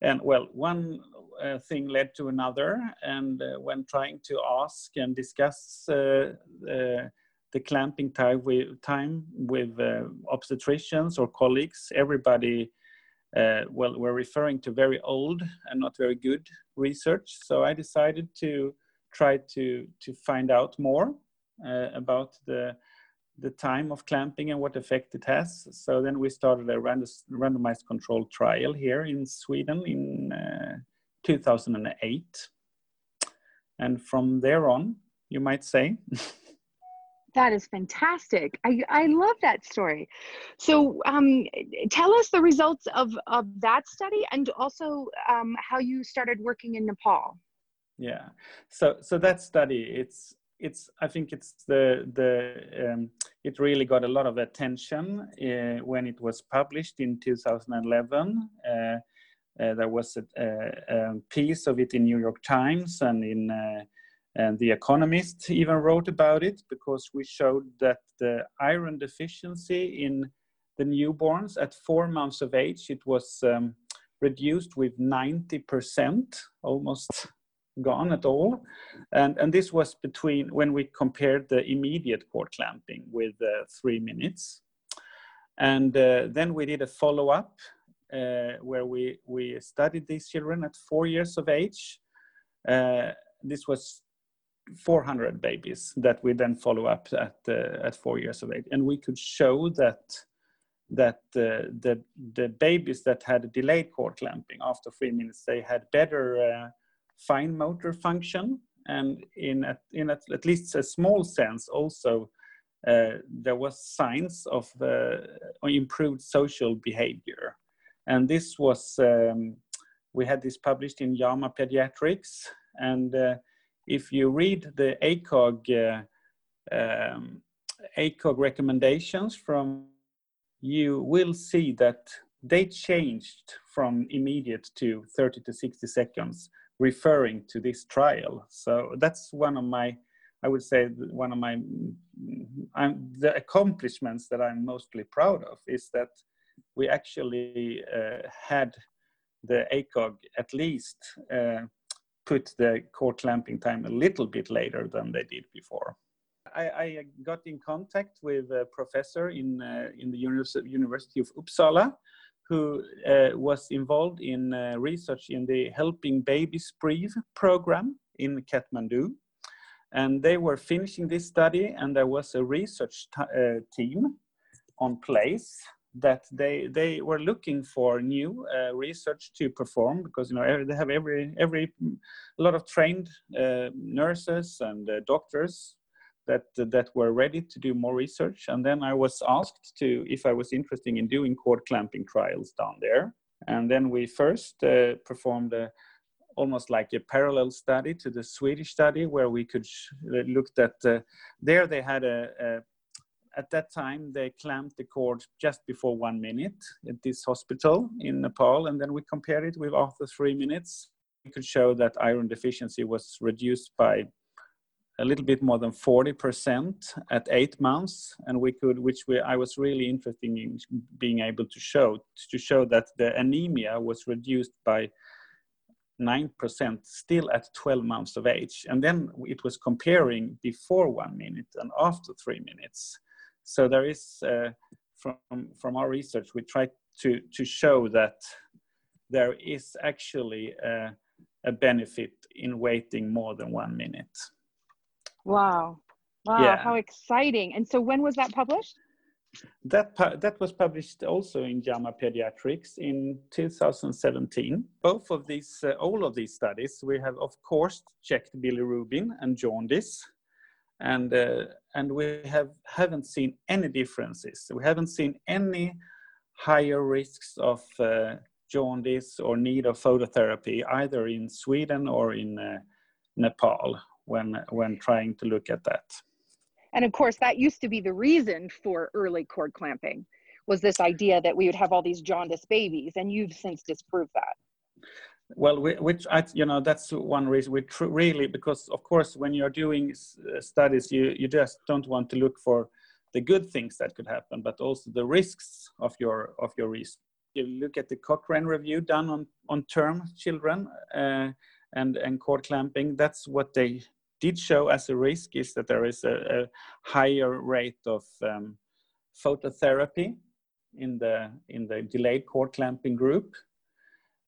and well, one uh, thing led to another, and uh, when trying to ask and discuss uh, uh, the clamping time with, time with uh, obstetricians or colleagues, everybody. well, we're referring to very old and not very good research. So I decided to try to to find out more about the the time of clamping and what effect it has. So then we started a randomized controlled trial here in Sweden in uh, 2008. And from there on, you might say. that is fantastic. I, I love that story. So um, tell us the results of, of that study and also um, how you started working in Nepal. Yeah, so so that study it's it's I think it's the the um, it really got a lot of attention uh, when it was published in 2011. Uh, uh, there was a, a, piece of it in New York Times and in uh, and The Economist even wrote about it because we showed that the iron deficiency in the newborns at four months of age it was um, reduced with 90%, almost gone at all. And, and this was between when we compared the immediate cord clamping with uh, three minutes. And uh, then we did a follow up where we, we studied these children at four years of age. Uh, this was 400 babies that we then follow up at, uh, at four years of age. And we could show that that uh, the the babies that had delayed cord clamping after three minutes they had better uh, fine motor function and in at, in at, at least a small sense also uh, there was signs of uh, improved social behavior and this was um, we had this published in JAMA Pediatrics. And uh, if you read the ACOG uh, um, ACOG recommendations from you will see that they changed from immediate to 30 to 60 seconds referring to this trial. So that's one of my i would say one of my I'm, the accomplishments that i'm mostly proud of is that we actually uh, had the ACOG at least uh, put the cord clamping time a little bit later than they did before. I, I got in contact with a professor in, uh, in the University of Uppsala who uh, was involved in uh, research in the Helping Babies Breathe program in Kathmandu. And they were finishing this study, and there was a research uh, team on place that they they were looking for new uh, research to perform because you know they have every every a lot of trained uh, nurses and uh, doctors that that were ready to do more research. And then I was asked to if I was interested in doing cord clamping trials down there. And then we first uh, performed a almost like a parallel study to the Swedish study where we could looked at uh, there they had a, a at that time, they clamped the cord just before one minute at this hospital in Nepal, and then we compared it with after three minutes. We could show that iron deficiency was reduced by a little bit more than 40% at eight months, and we could, which we, I was really interested in being able to show, to show that the anemia was reduced by 9% still at 12 months of age. And then it was comparing before one minute and after three minutes. So there is, uh, from, from our research, we try to, to show that there is actually a, a benefit in waiting more than one minute. Wow. Wow, yeah. how exciting. And so when was that published? That, that was published also in JAMA Pediatrics in 2017. Both of these, uh, all of these studies, we have of course checked bilirubin and jaundice and uh, and we have haven't seen any differences. We haven't seen any higher risks of uh, jaundice or need of phototherapy either in Sweden or in uh, Nepal when when trying to look at that. And of course, that used to be the reason for early cord clamping was this idea that we would have all these jaundice babies, and you've since disproved that well we, which I, you know that's one reason we tr- really because of course when you're doing s- studies you you just don't want to look for the good things that could happen but also the risks of your of your research you look at the cochrane review done on on term children uh, and and cord clamping that's what they did show as a risk is that there is a, a higher rate of um, phototherapy in the in the delayed cord clamping group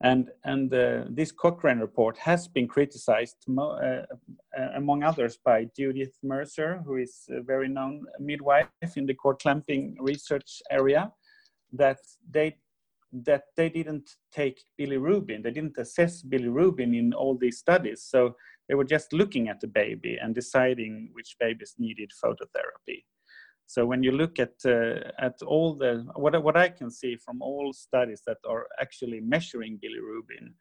and, and uh, this Cochrane report has been criticized, uh, uh, among others, by Judith Mercer, who is a very known midwife in the cord clamping research area, that they that they didn't take bilirubin, they didn't assess bilirubin in all these studies. So they were just looking at the baby and deciding which babies needed phototherapy. So when you look at uh, at all the what what I can see from all studies that are actually measuring bilirubin,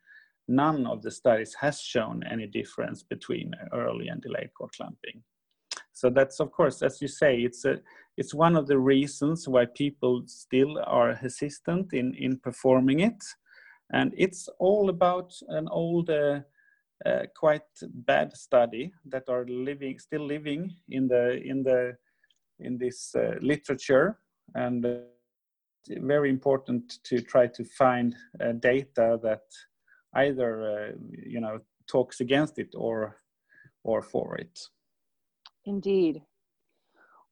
none of the studies has shown any difference between early and delayed cord clamping. So that's of course, as you say, it's a it's one of the reasons why people still are hesitant in in performing it, and it's all about an old. Uh, uh, quite bad study that are living still living in the in the in this uh, literature and uh, very important to try to find uh, data that either you know talks against it or or for it. Indeed.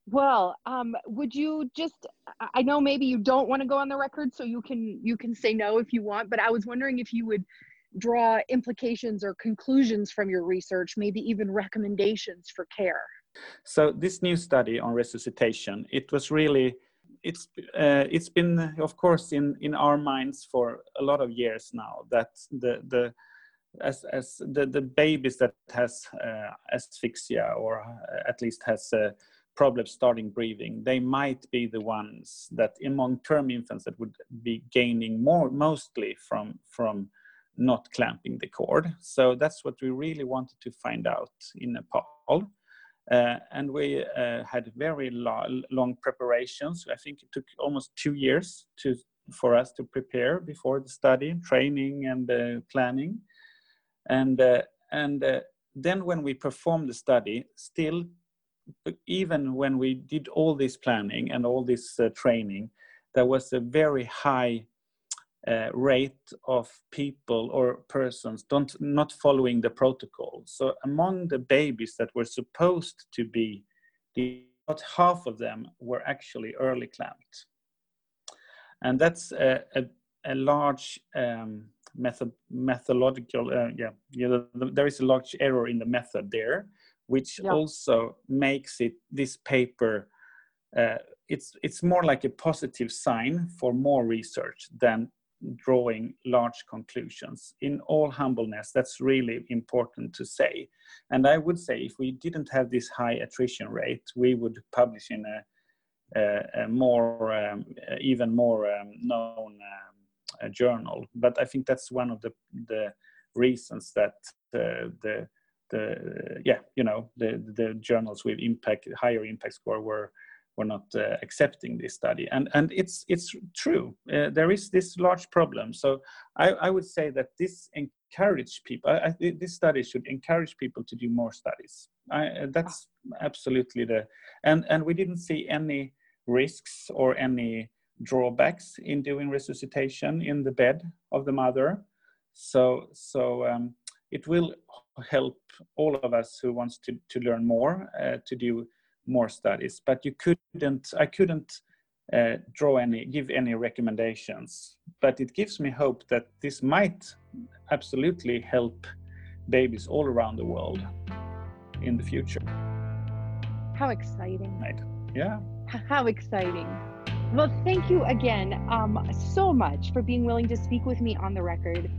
Well um, would you just i know maybe you don't want to go on the record so you can you can say no if you want but i was wondering if you would draw implications or conclusions from your research maybe even recommendations for care so this new study on resuscitation, it was really it's uh, it's been of course in in our minds for a lot of years now that the the as as the the babies that has uh, asphyxia or uh, at least has uh, problems starting breathing they might be the ones that among term infants that would be gaining more mostly from from not clamping the cord. So that's what we really wanted to find out in nepal and we uh, had very lo- long preparations. I think it took almost two years to for us to prepare before the study, training and uh, planning. And uh, and uh, then when we performed the study, still, even when we did all this planning and all this uh, training, there was a very high uh, rate of people or persons don't not following the protocol. So among the babies that were supposed to be, about half of them were actually early clamped, and that's a, a, a large um, method methodological. Uh, yeah, you know, there is a large error in the method there, which yeah. also makes it this paper. Uh, it's it's more like a positive sign for more research than drawing large conclusions. In all humbleness, that's really important to say. And I would say if we didn't have this high attrition rate, we would publish in a, a, a more, um, even more um, known um, journal. But I think that's one of the, the reasons that uh, the the yeah you know the the journals with impact higher impact score were were not uh, accepting this study. And and it's it's true. Uh, there is this large problem. So I, I would say that this encourage people I, I, this study should encourage people to do more studies. I, uh, that's absolutely the and and we didn't see any risks or any drawbacks in doing resuscitation in the bed of the mother. So so um, it will help all of us who wants to to learn more uh, to do more studies, but you couldn't, I couldn't uh, draw any, give any recommendations. But it gives me hope that this might absolutely help babies all around the world in the future. How exciting! Right. Yeah. How exciting! Well, thank you again um, so much for being willing to speak with me on the record.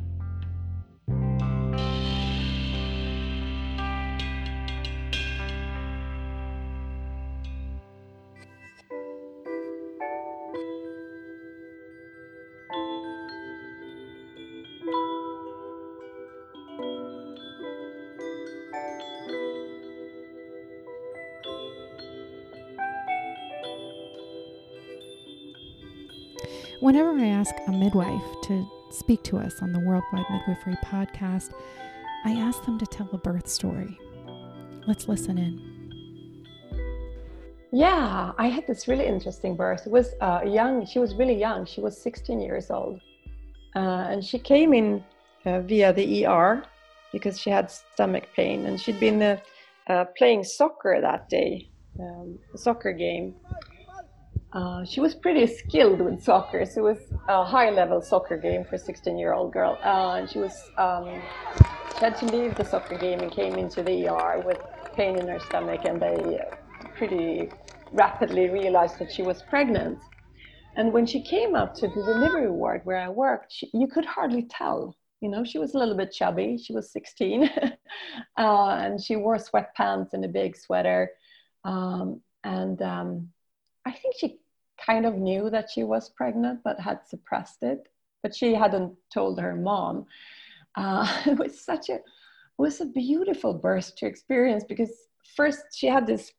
Whenever I ask a midwife to speak to us on the Worldwide Midwifery podcast, I ask them to tell a birth story. Let's listen in. Yeah, I had this really interesting birth. It was uh, young. She was really young. She was 16 years old, uh, and she came in uh, via the ER because she had stomach pain, and she'd been uh, uh, playing soccer that day, um, a soccer game, uh, she was pretty skilled with soccer. So it was a high level soccer game for a 16 year old girl. Uh, and she was um, she had to leave the soccer game and came into the ER with pain in her stomach. And they pretty rapidly realized that she was pregnant. And when she came up to the delivery ward where I worked, she, you could hardly tell. You know, she was a little bit chubby. She was 16, uh, and she wore sweatpants and a big sweater. Um, and um, I think she kind of knew that she was pregnant but had suppressed it. But she hadn't told her mom. Uh, it was such a it was a beautiful birth to experience because first she had this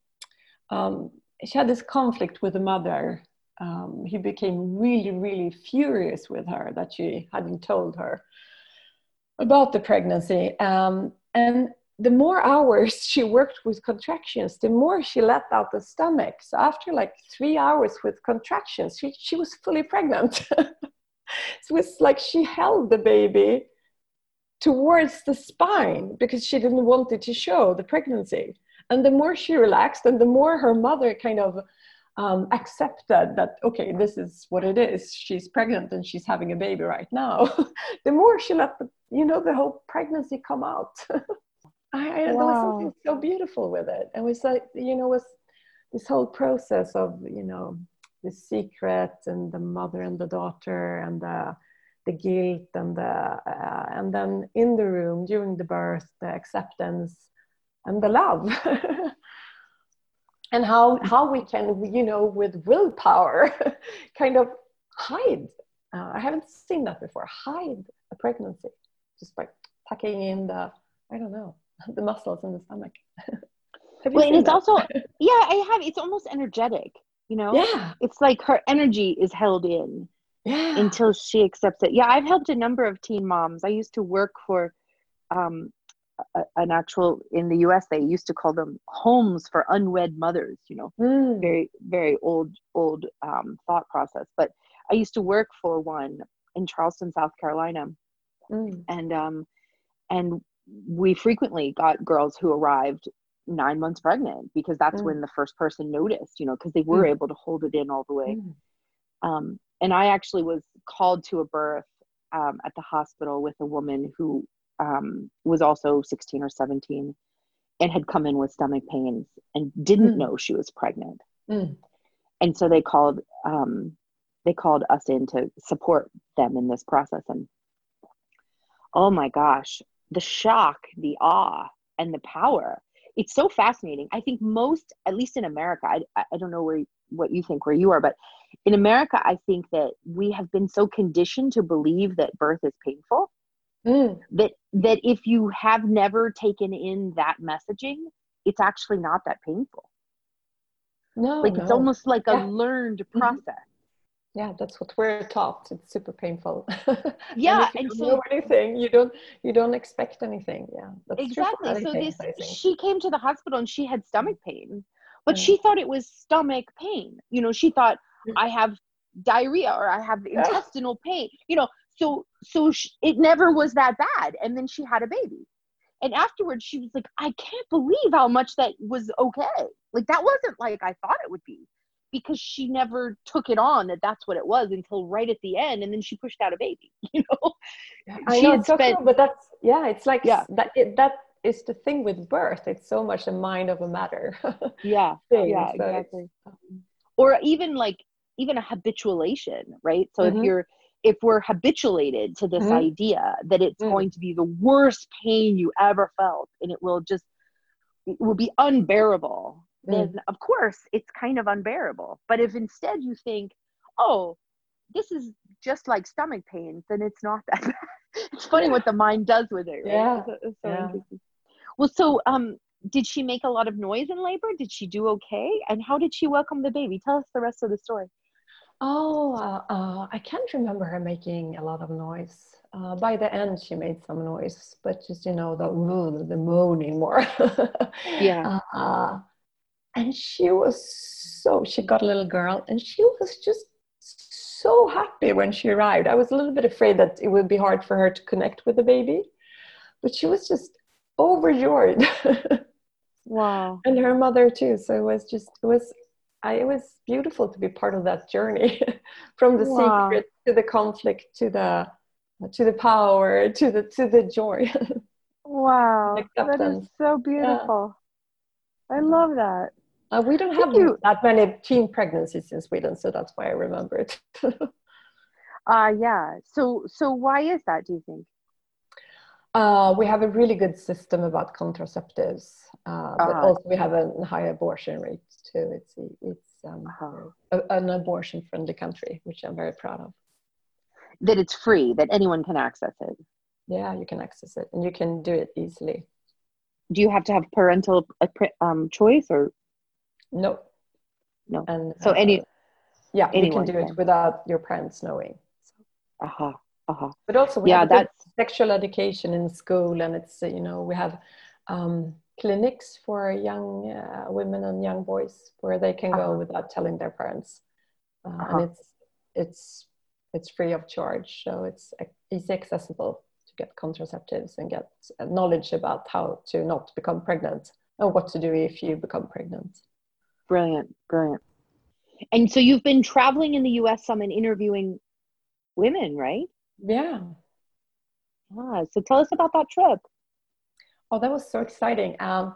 um, she had this conflict with the mother. Um, he became really really furious with her that she hadn't told her about the pregnancy. Um, and the more hours she worked with contractions, the more she let out the stomach. So after like three hours with contractions, she, she was fully pregnant. so it was like she held the baby towards the spine because she didn't want it to show the pregnancy. And the more she relaxed and the more her mother kind of um, accepted that, okay, this is what it is. She's pregnant and she's having a baby right now. the more she let the, you know, the whole pregnancy come out. I, I wow. there was something so beautiful with it. And it was like you know, was this whole process of you know the secret and the mother and the daughter and the the guilt and the uh, and then in the room during the birth the acceptance and the love and how how we can you know with willpower kind of hide uh, i haven't seen that before hide a pregnancy just by tucking in the i don't know the muscles in the stomach well and it's that? also yeah i have it's almost energetic you know yeah it's like her energy is held in yeah. until she accepts it yeah i've helped a number of teen moms i used to work for um, a, an actual in the us they used to call them homes for unwed mothers you know mm. very very old old um, thought process but i used to work for one in charleston south carolina mm. and um and we frequently got girls who arrived nine months pregnant because that's mm. when the first person noticed you know because they were mm. able to hold it in all the way mm. um, and i actually was called to a birth um, at the hospital with a woman who um, was also 16 or 17 and had come in with stomach pains and didn't Mm. know she was pregnant Mm. and so they called um, they called us in to support them in this process and oh my gosh the shock the awe and the power it's so fascinating i think most at least in america i, I don't know where what you think where you are but in america i think that we have been so conditioned to believe that birth is painful Mm. that that if you have never taken in that messaging it's actually not that painful no like no. it's almost like Yeah. a learned Mhm. process yeah that's what we're taught. It's super painful. Yeah, and and don't so- know anything you don't you don't expect anything. Yeah exactly. so this she came to the hospital and she had stomach pain but Mm. she thought it was stomach pain. You know she thought Mm. i have diarrhea or i have intestinal pain. You know so so sh- it never was that bad. And then she had a baby. And afterwards she was like i can't believe how much that was okay. Like that wasn't like i thought it would be because she never took it on that that's what it was until right at the end and then she pushed out a baby you know I She know had it's so spent- cool, but that's yeah, it's like Yeah. that. It, that is the thing with birth. It's so much a mind of a matter. yeah thing, yeah so exactly or even like even a habituation right so Mhm. if you're if we're habituated to this Mhm. idea that it's Mm. going to be the worst pain you ever felt and it will just it will be unbearable Mm. of course it's kind of unbearable but if instead you think oh this is just like stomach pains then it's not that bad it's funny what the mind does with it right Yeah. It's- it's so Yeah. well so um did she make a lot of noise in labor did she do okay and how did she welcome the baby tell us the rest of the story Oh, uh, uh, I can't remember her making a lot of noise. Uh, by the end, she made some noise, but just you know the the moaning more. Yeah. And she was so she got a little girl, and she was just so happy when she arrived. I was a little bit afraid that it would be hard for her to connect with the baby, but she was just overjoyed. wow and her mother too. So it was just it was I, it was beautiful to be part of that journey from the Wow. secret to the conflict to the to the power to the to the joy. wow that is so beautiful i love that Uh, we don't have you. that many teen pregnancies in Sweden, so that's why I remember it. uh yeah so so why is that do you think Uh, we have a really good system about contraceptives, uh, but Uh-huh. also we have a high abortion rate too. It's it's um, Uh-huh. a, an abortion-friendly country, which I'm very proud of. that it's free that anyone can access it Yeah, you can access it and you can do it easily. do you have to have parental uh, um choice or No, no and so uh, any yeah, you can do it without your parents knowing. uh-huh uh-huh But also, we Yeah, have that's- sexual education in school, and it's uh, you know we have um, clinics for young uh, women and young boys where they can Uh-huh. go without telling their parents, uh, Uh-huh. and it's it's it's free of charge, so it's easy accessible to get contraceptives and get uh, knowledge about how to not become pregnant or what to do if you become pregnant. Brilliant brilliant and so you've been traveling in the us some and interviewing women right Yeah. ah, so tell us about that trip Oh, that was so exciting. Um,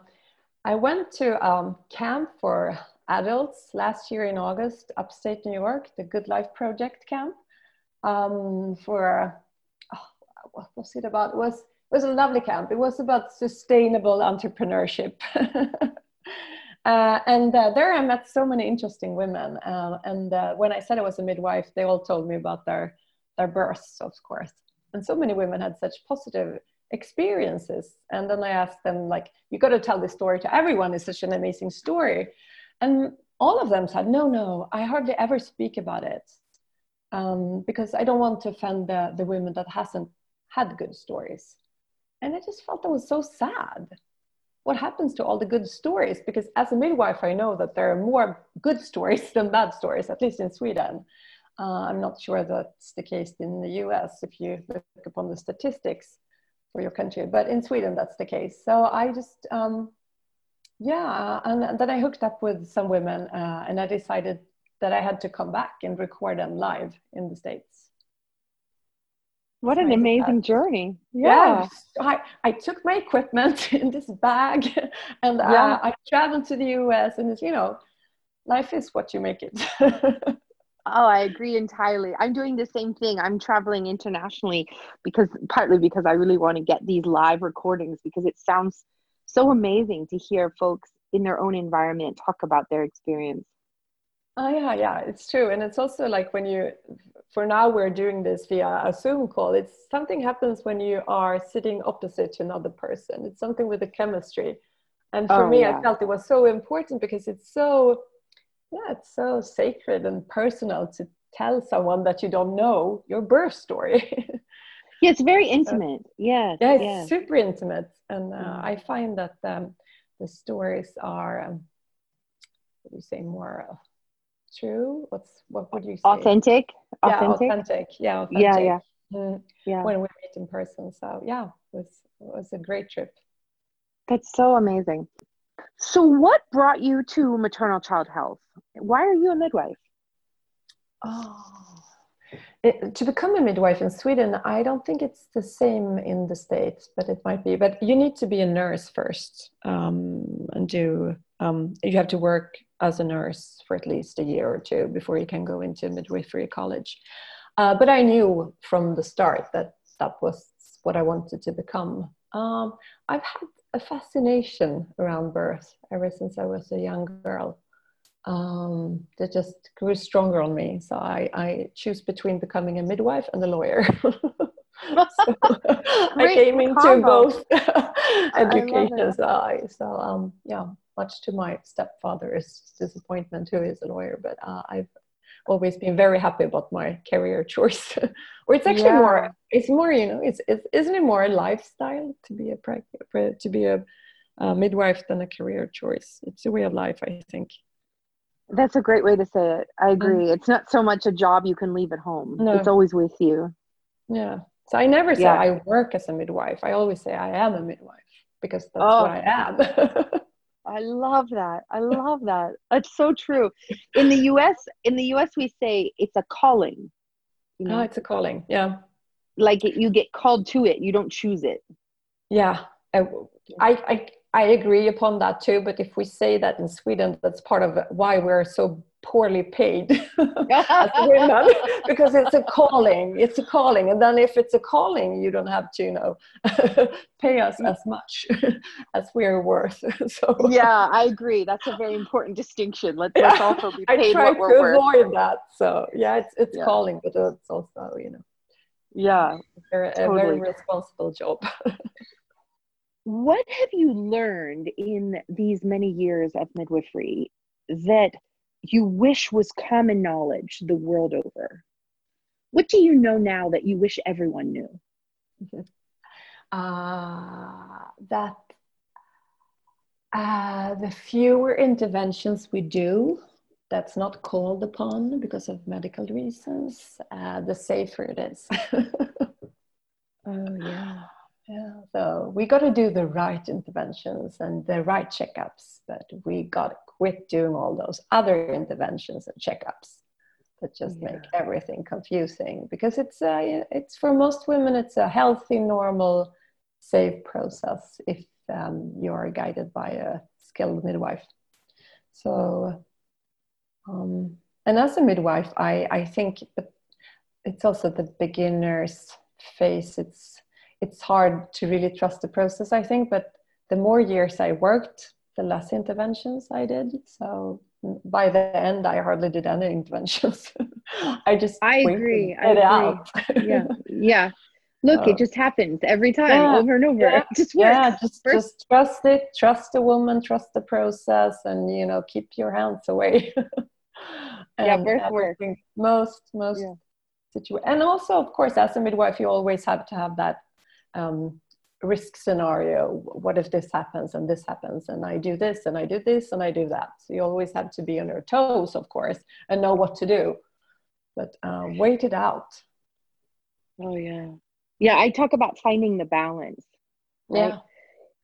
I went to um, camp for adults last year in August, upstate New York, the Good Life Project camp. Um, for oh, what was it about? It was it was a lovely camp. It was about sustainable entrepreneurship. Uh, and uh, there I met so many interesting women. Uh, and when I said I was a midwife, they all told me about their, their births, of course. And so many women had such positive experiences. And then I asked them, like, you got to tell this story to everyone. It's such an amazing story. And all of them said, no, no, I hardly ever speak about it um, because I don't want to offend the, the women that hasn't had good stories. And I just felt that was so sad what happens to all the good stories? Because as a midwife, I know that there are more good stories than bad stories, at least in Sweden. Uh, I'm not sure that's the case in the US if you look upon the statistics for your country, but in Sweden, that's the case. So I just, um, yeah, and then I hooked up with some women uh, and I decided that I had to come back and record them live in the States. What an amazing journey. Yeah. yeah. I, I took my equipment in this bag and uh, yeah. I traveled to the US and you know, life is what you make it. oh, I agree entirely. I'm doing the same thing. I'm traveling internationally because partly because I really want to get these live recordings because it sounds so amazing to hear folks in their own environment talk about their experience. Oh yeah, yeah, it's true. And it's also like when you for now we're doing this via a Zoom call. It's something happens when you are sitting opposite to another person. It's something with the chemistry. And for oh, me, yeah. I felt it was so important because it's so, yeah, it's so sacred and personal to tell someone that you don't know your birth story. yeah, it's very intimate. yeah, yeah, it's yeah. super intimate, and uh, mm. I find that um, the stories are, um, what do you say, more. True? What's what would you say? Authentic? Yeah authentic, authentic. yeah authentic. yeah. Yeah mm, yeah. When we meet in person. So yeah it was it was a great trip. That's so amazing. So what brought you to maternal child health? Why are you a midwife? Oh. It, to become a midwife in Sweden, I don't think it's the same in the States, but it might be. But you need to be a nurse first um, and do, um, you have to work as a nurse for at least a year or two before you can go into midwifery college. Uh, but I knew from the start that that was what I wanted to become. Um, I've had a fascination around birth ever since I was a young girl um, that just grew stronger on me. So I, I choose between becoming a midwife and a lawyer. so I came into combo. both education side. So um, yeah, much to my stepfather's disappointment, who is a lawyer, but uh, I've always been very happy about my career choice. or it's actually yeah. more, it's more, you know, it's, it's isn't it more a lifestyle to be a to be a, a midwife than a career choice? It's a way of life, I think. That's a great way to say it. I mm-hmm. agree. Mm. It's not so much a job you can leave at home. No. It's always with you. Yeah. So I never say yeah. I work as a midwife. I always say I am a midwife because that's oh. what I am. I love that. I love that. That's so true. In the US, in the US we say it's a calling. You ah, know? Oh, it's a calling. Yeah. Like it, you get called to it. You don't choose it. Yeah. I, I, I agree upon that too, but if we say that in Sweden, that's part of why we're so poorly paid as women because it's a calling. It's a calling, and then if it's a calling, you don't have to, you know, pay us mm. as much as we're worth. so yeah, I agree. That's a very important distinction. Let's, let's also be paid I try what to we're avoid worth. that. So yeah, it's it's yeah. calling, but it's also you know, yeah, a, totally. a very responsible job what have you learned in these many years of midwifery that you wish was common knowledge the world over? What do you know now that you wish everyone knew? Uh, that uh, the fewer interventions we do that's not called upon because of medical reasons, uh, the safer it is. oh, yeah. Yeah, so we got to do the right interventions and the right checkups, but we got to quit doing all those other interventions and checkups that just yeah. make everything confusing. Because it's uh, it's for most women, it's a healthy, normal, safe process if um, you are guided by a skilled midwife. So Um, and as a midwife, I, I think it's also the beginner's phase. It's it's hard to really trust the process, I think. But the more years I worked, the less interventions I did. So mm, by the end, I hardly did any interventions. I just I agree. I agree. Out. yeah, yeah. Look, it just happens every time, yeah, over and over. Yeah, just works. Yeah, just, just trust it, trust the woman, trust the process, and you know, keep your hands away. yeah, birth work. Most most yeah. situation, and also, of course, as a midwife, you always have to have that um, risk scenario. What if this happens and this happens, and I do this and I do this and I do that? So you always have to be on your toes, of course, and know what to do. But uh, wait it out. Oh yeah yeah i talk about finding the balance right? yeah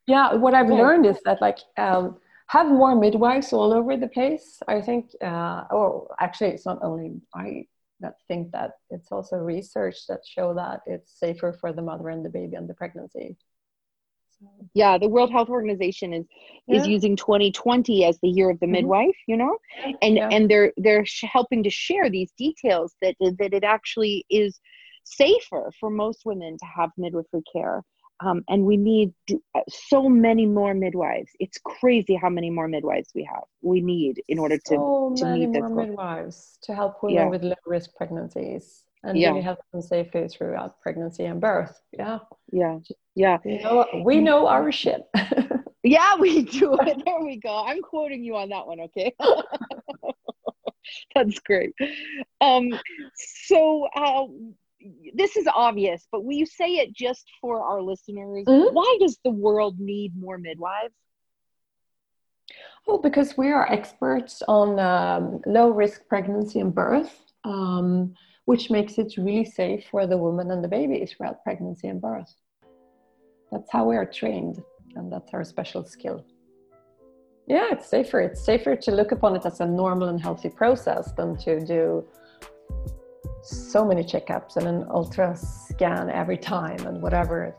yeah what i've yeah. learned is that like um, have more midwives all over the place i think uh, oh actually it's not only i that think that it's also research that show that it's safer for the mother and the baby and the pregnancy yeah the world health organization is yeah. is using 2020 as the year of the mm-hmm. midwife you know and yeah. and they're they're sh- helping to share these details that that it actually is safer for most women to have midwifery care. Um, and we need uh, so many more midwives. It's crazy how many more midwives we have. We need in order to so to many meet more midwives to help women yeah. with low risk pregnancies and yeah. really help them safely throughout pregnancy and birth. Yeah, yeah, yeah. We know, we know our shit. yeah, we do. there we go. I'm quoting you on that one. Okay. That's great. Um, so, uh, this is obvious, but will you say it just for our listeners? Mm-hmm. Why does the world need more midwives? Well, because we are experts on um, low risk pregnancy and birth, um, which makes it really safe for the woman and the baby throughout pregnancy and birth. That's how we are trained, and that's our special skill. Yeah, it's safer. It's safer to look upon it as a normal and healthy process than to do so many checkups and an ultra scan every time and whatever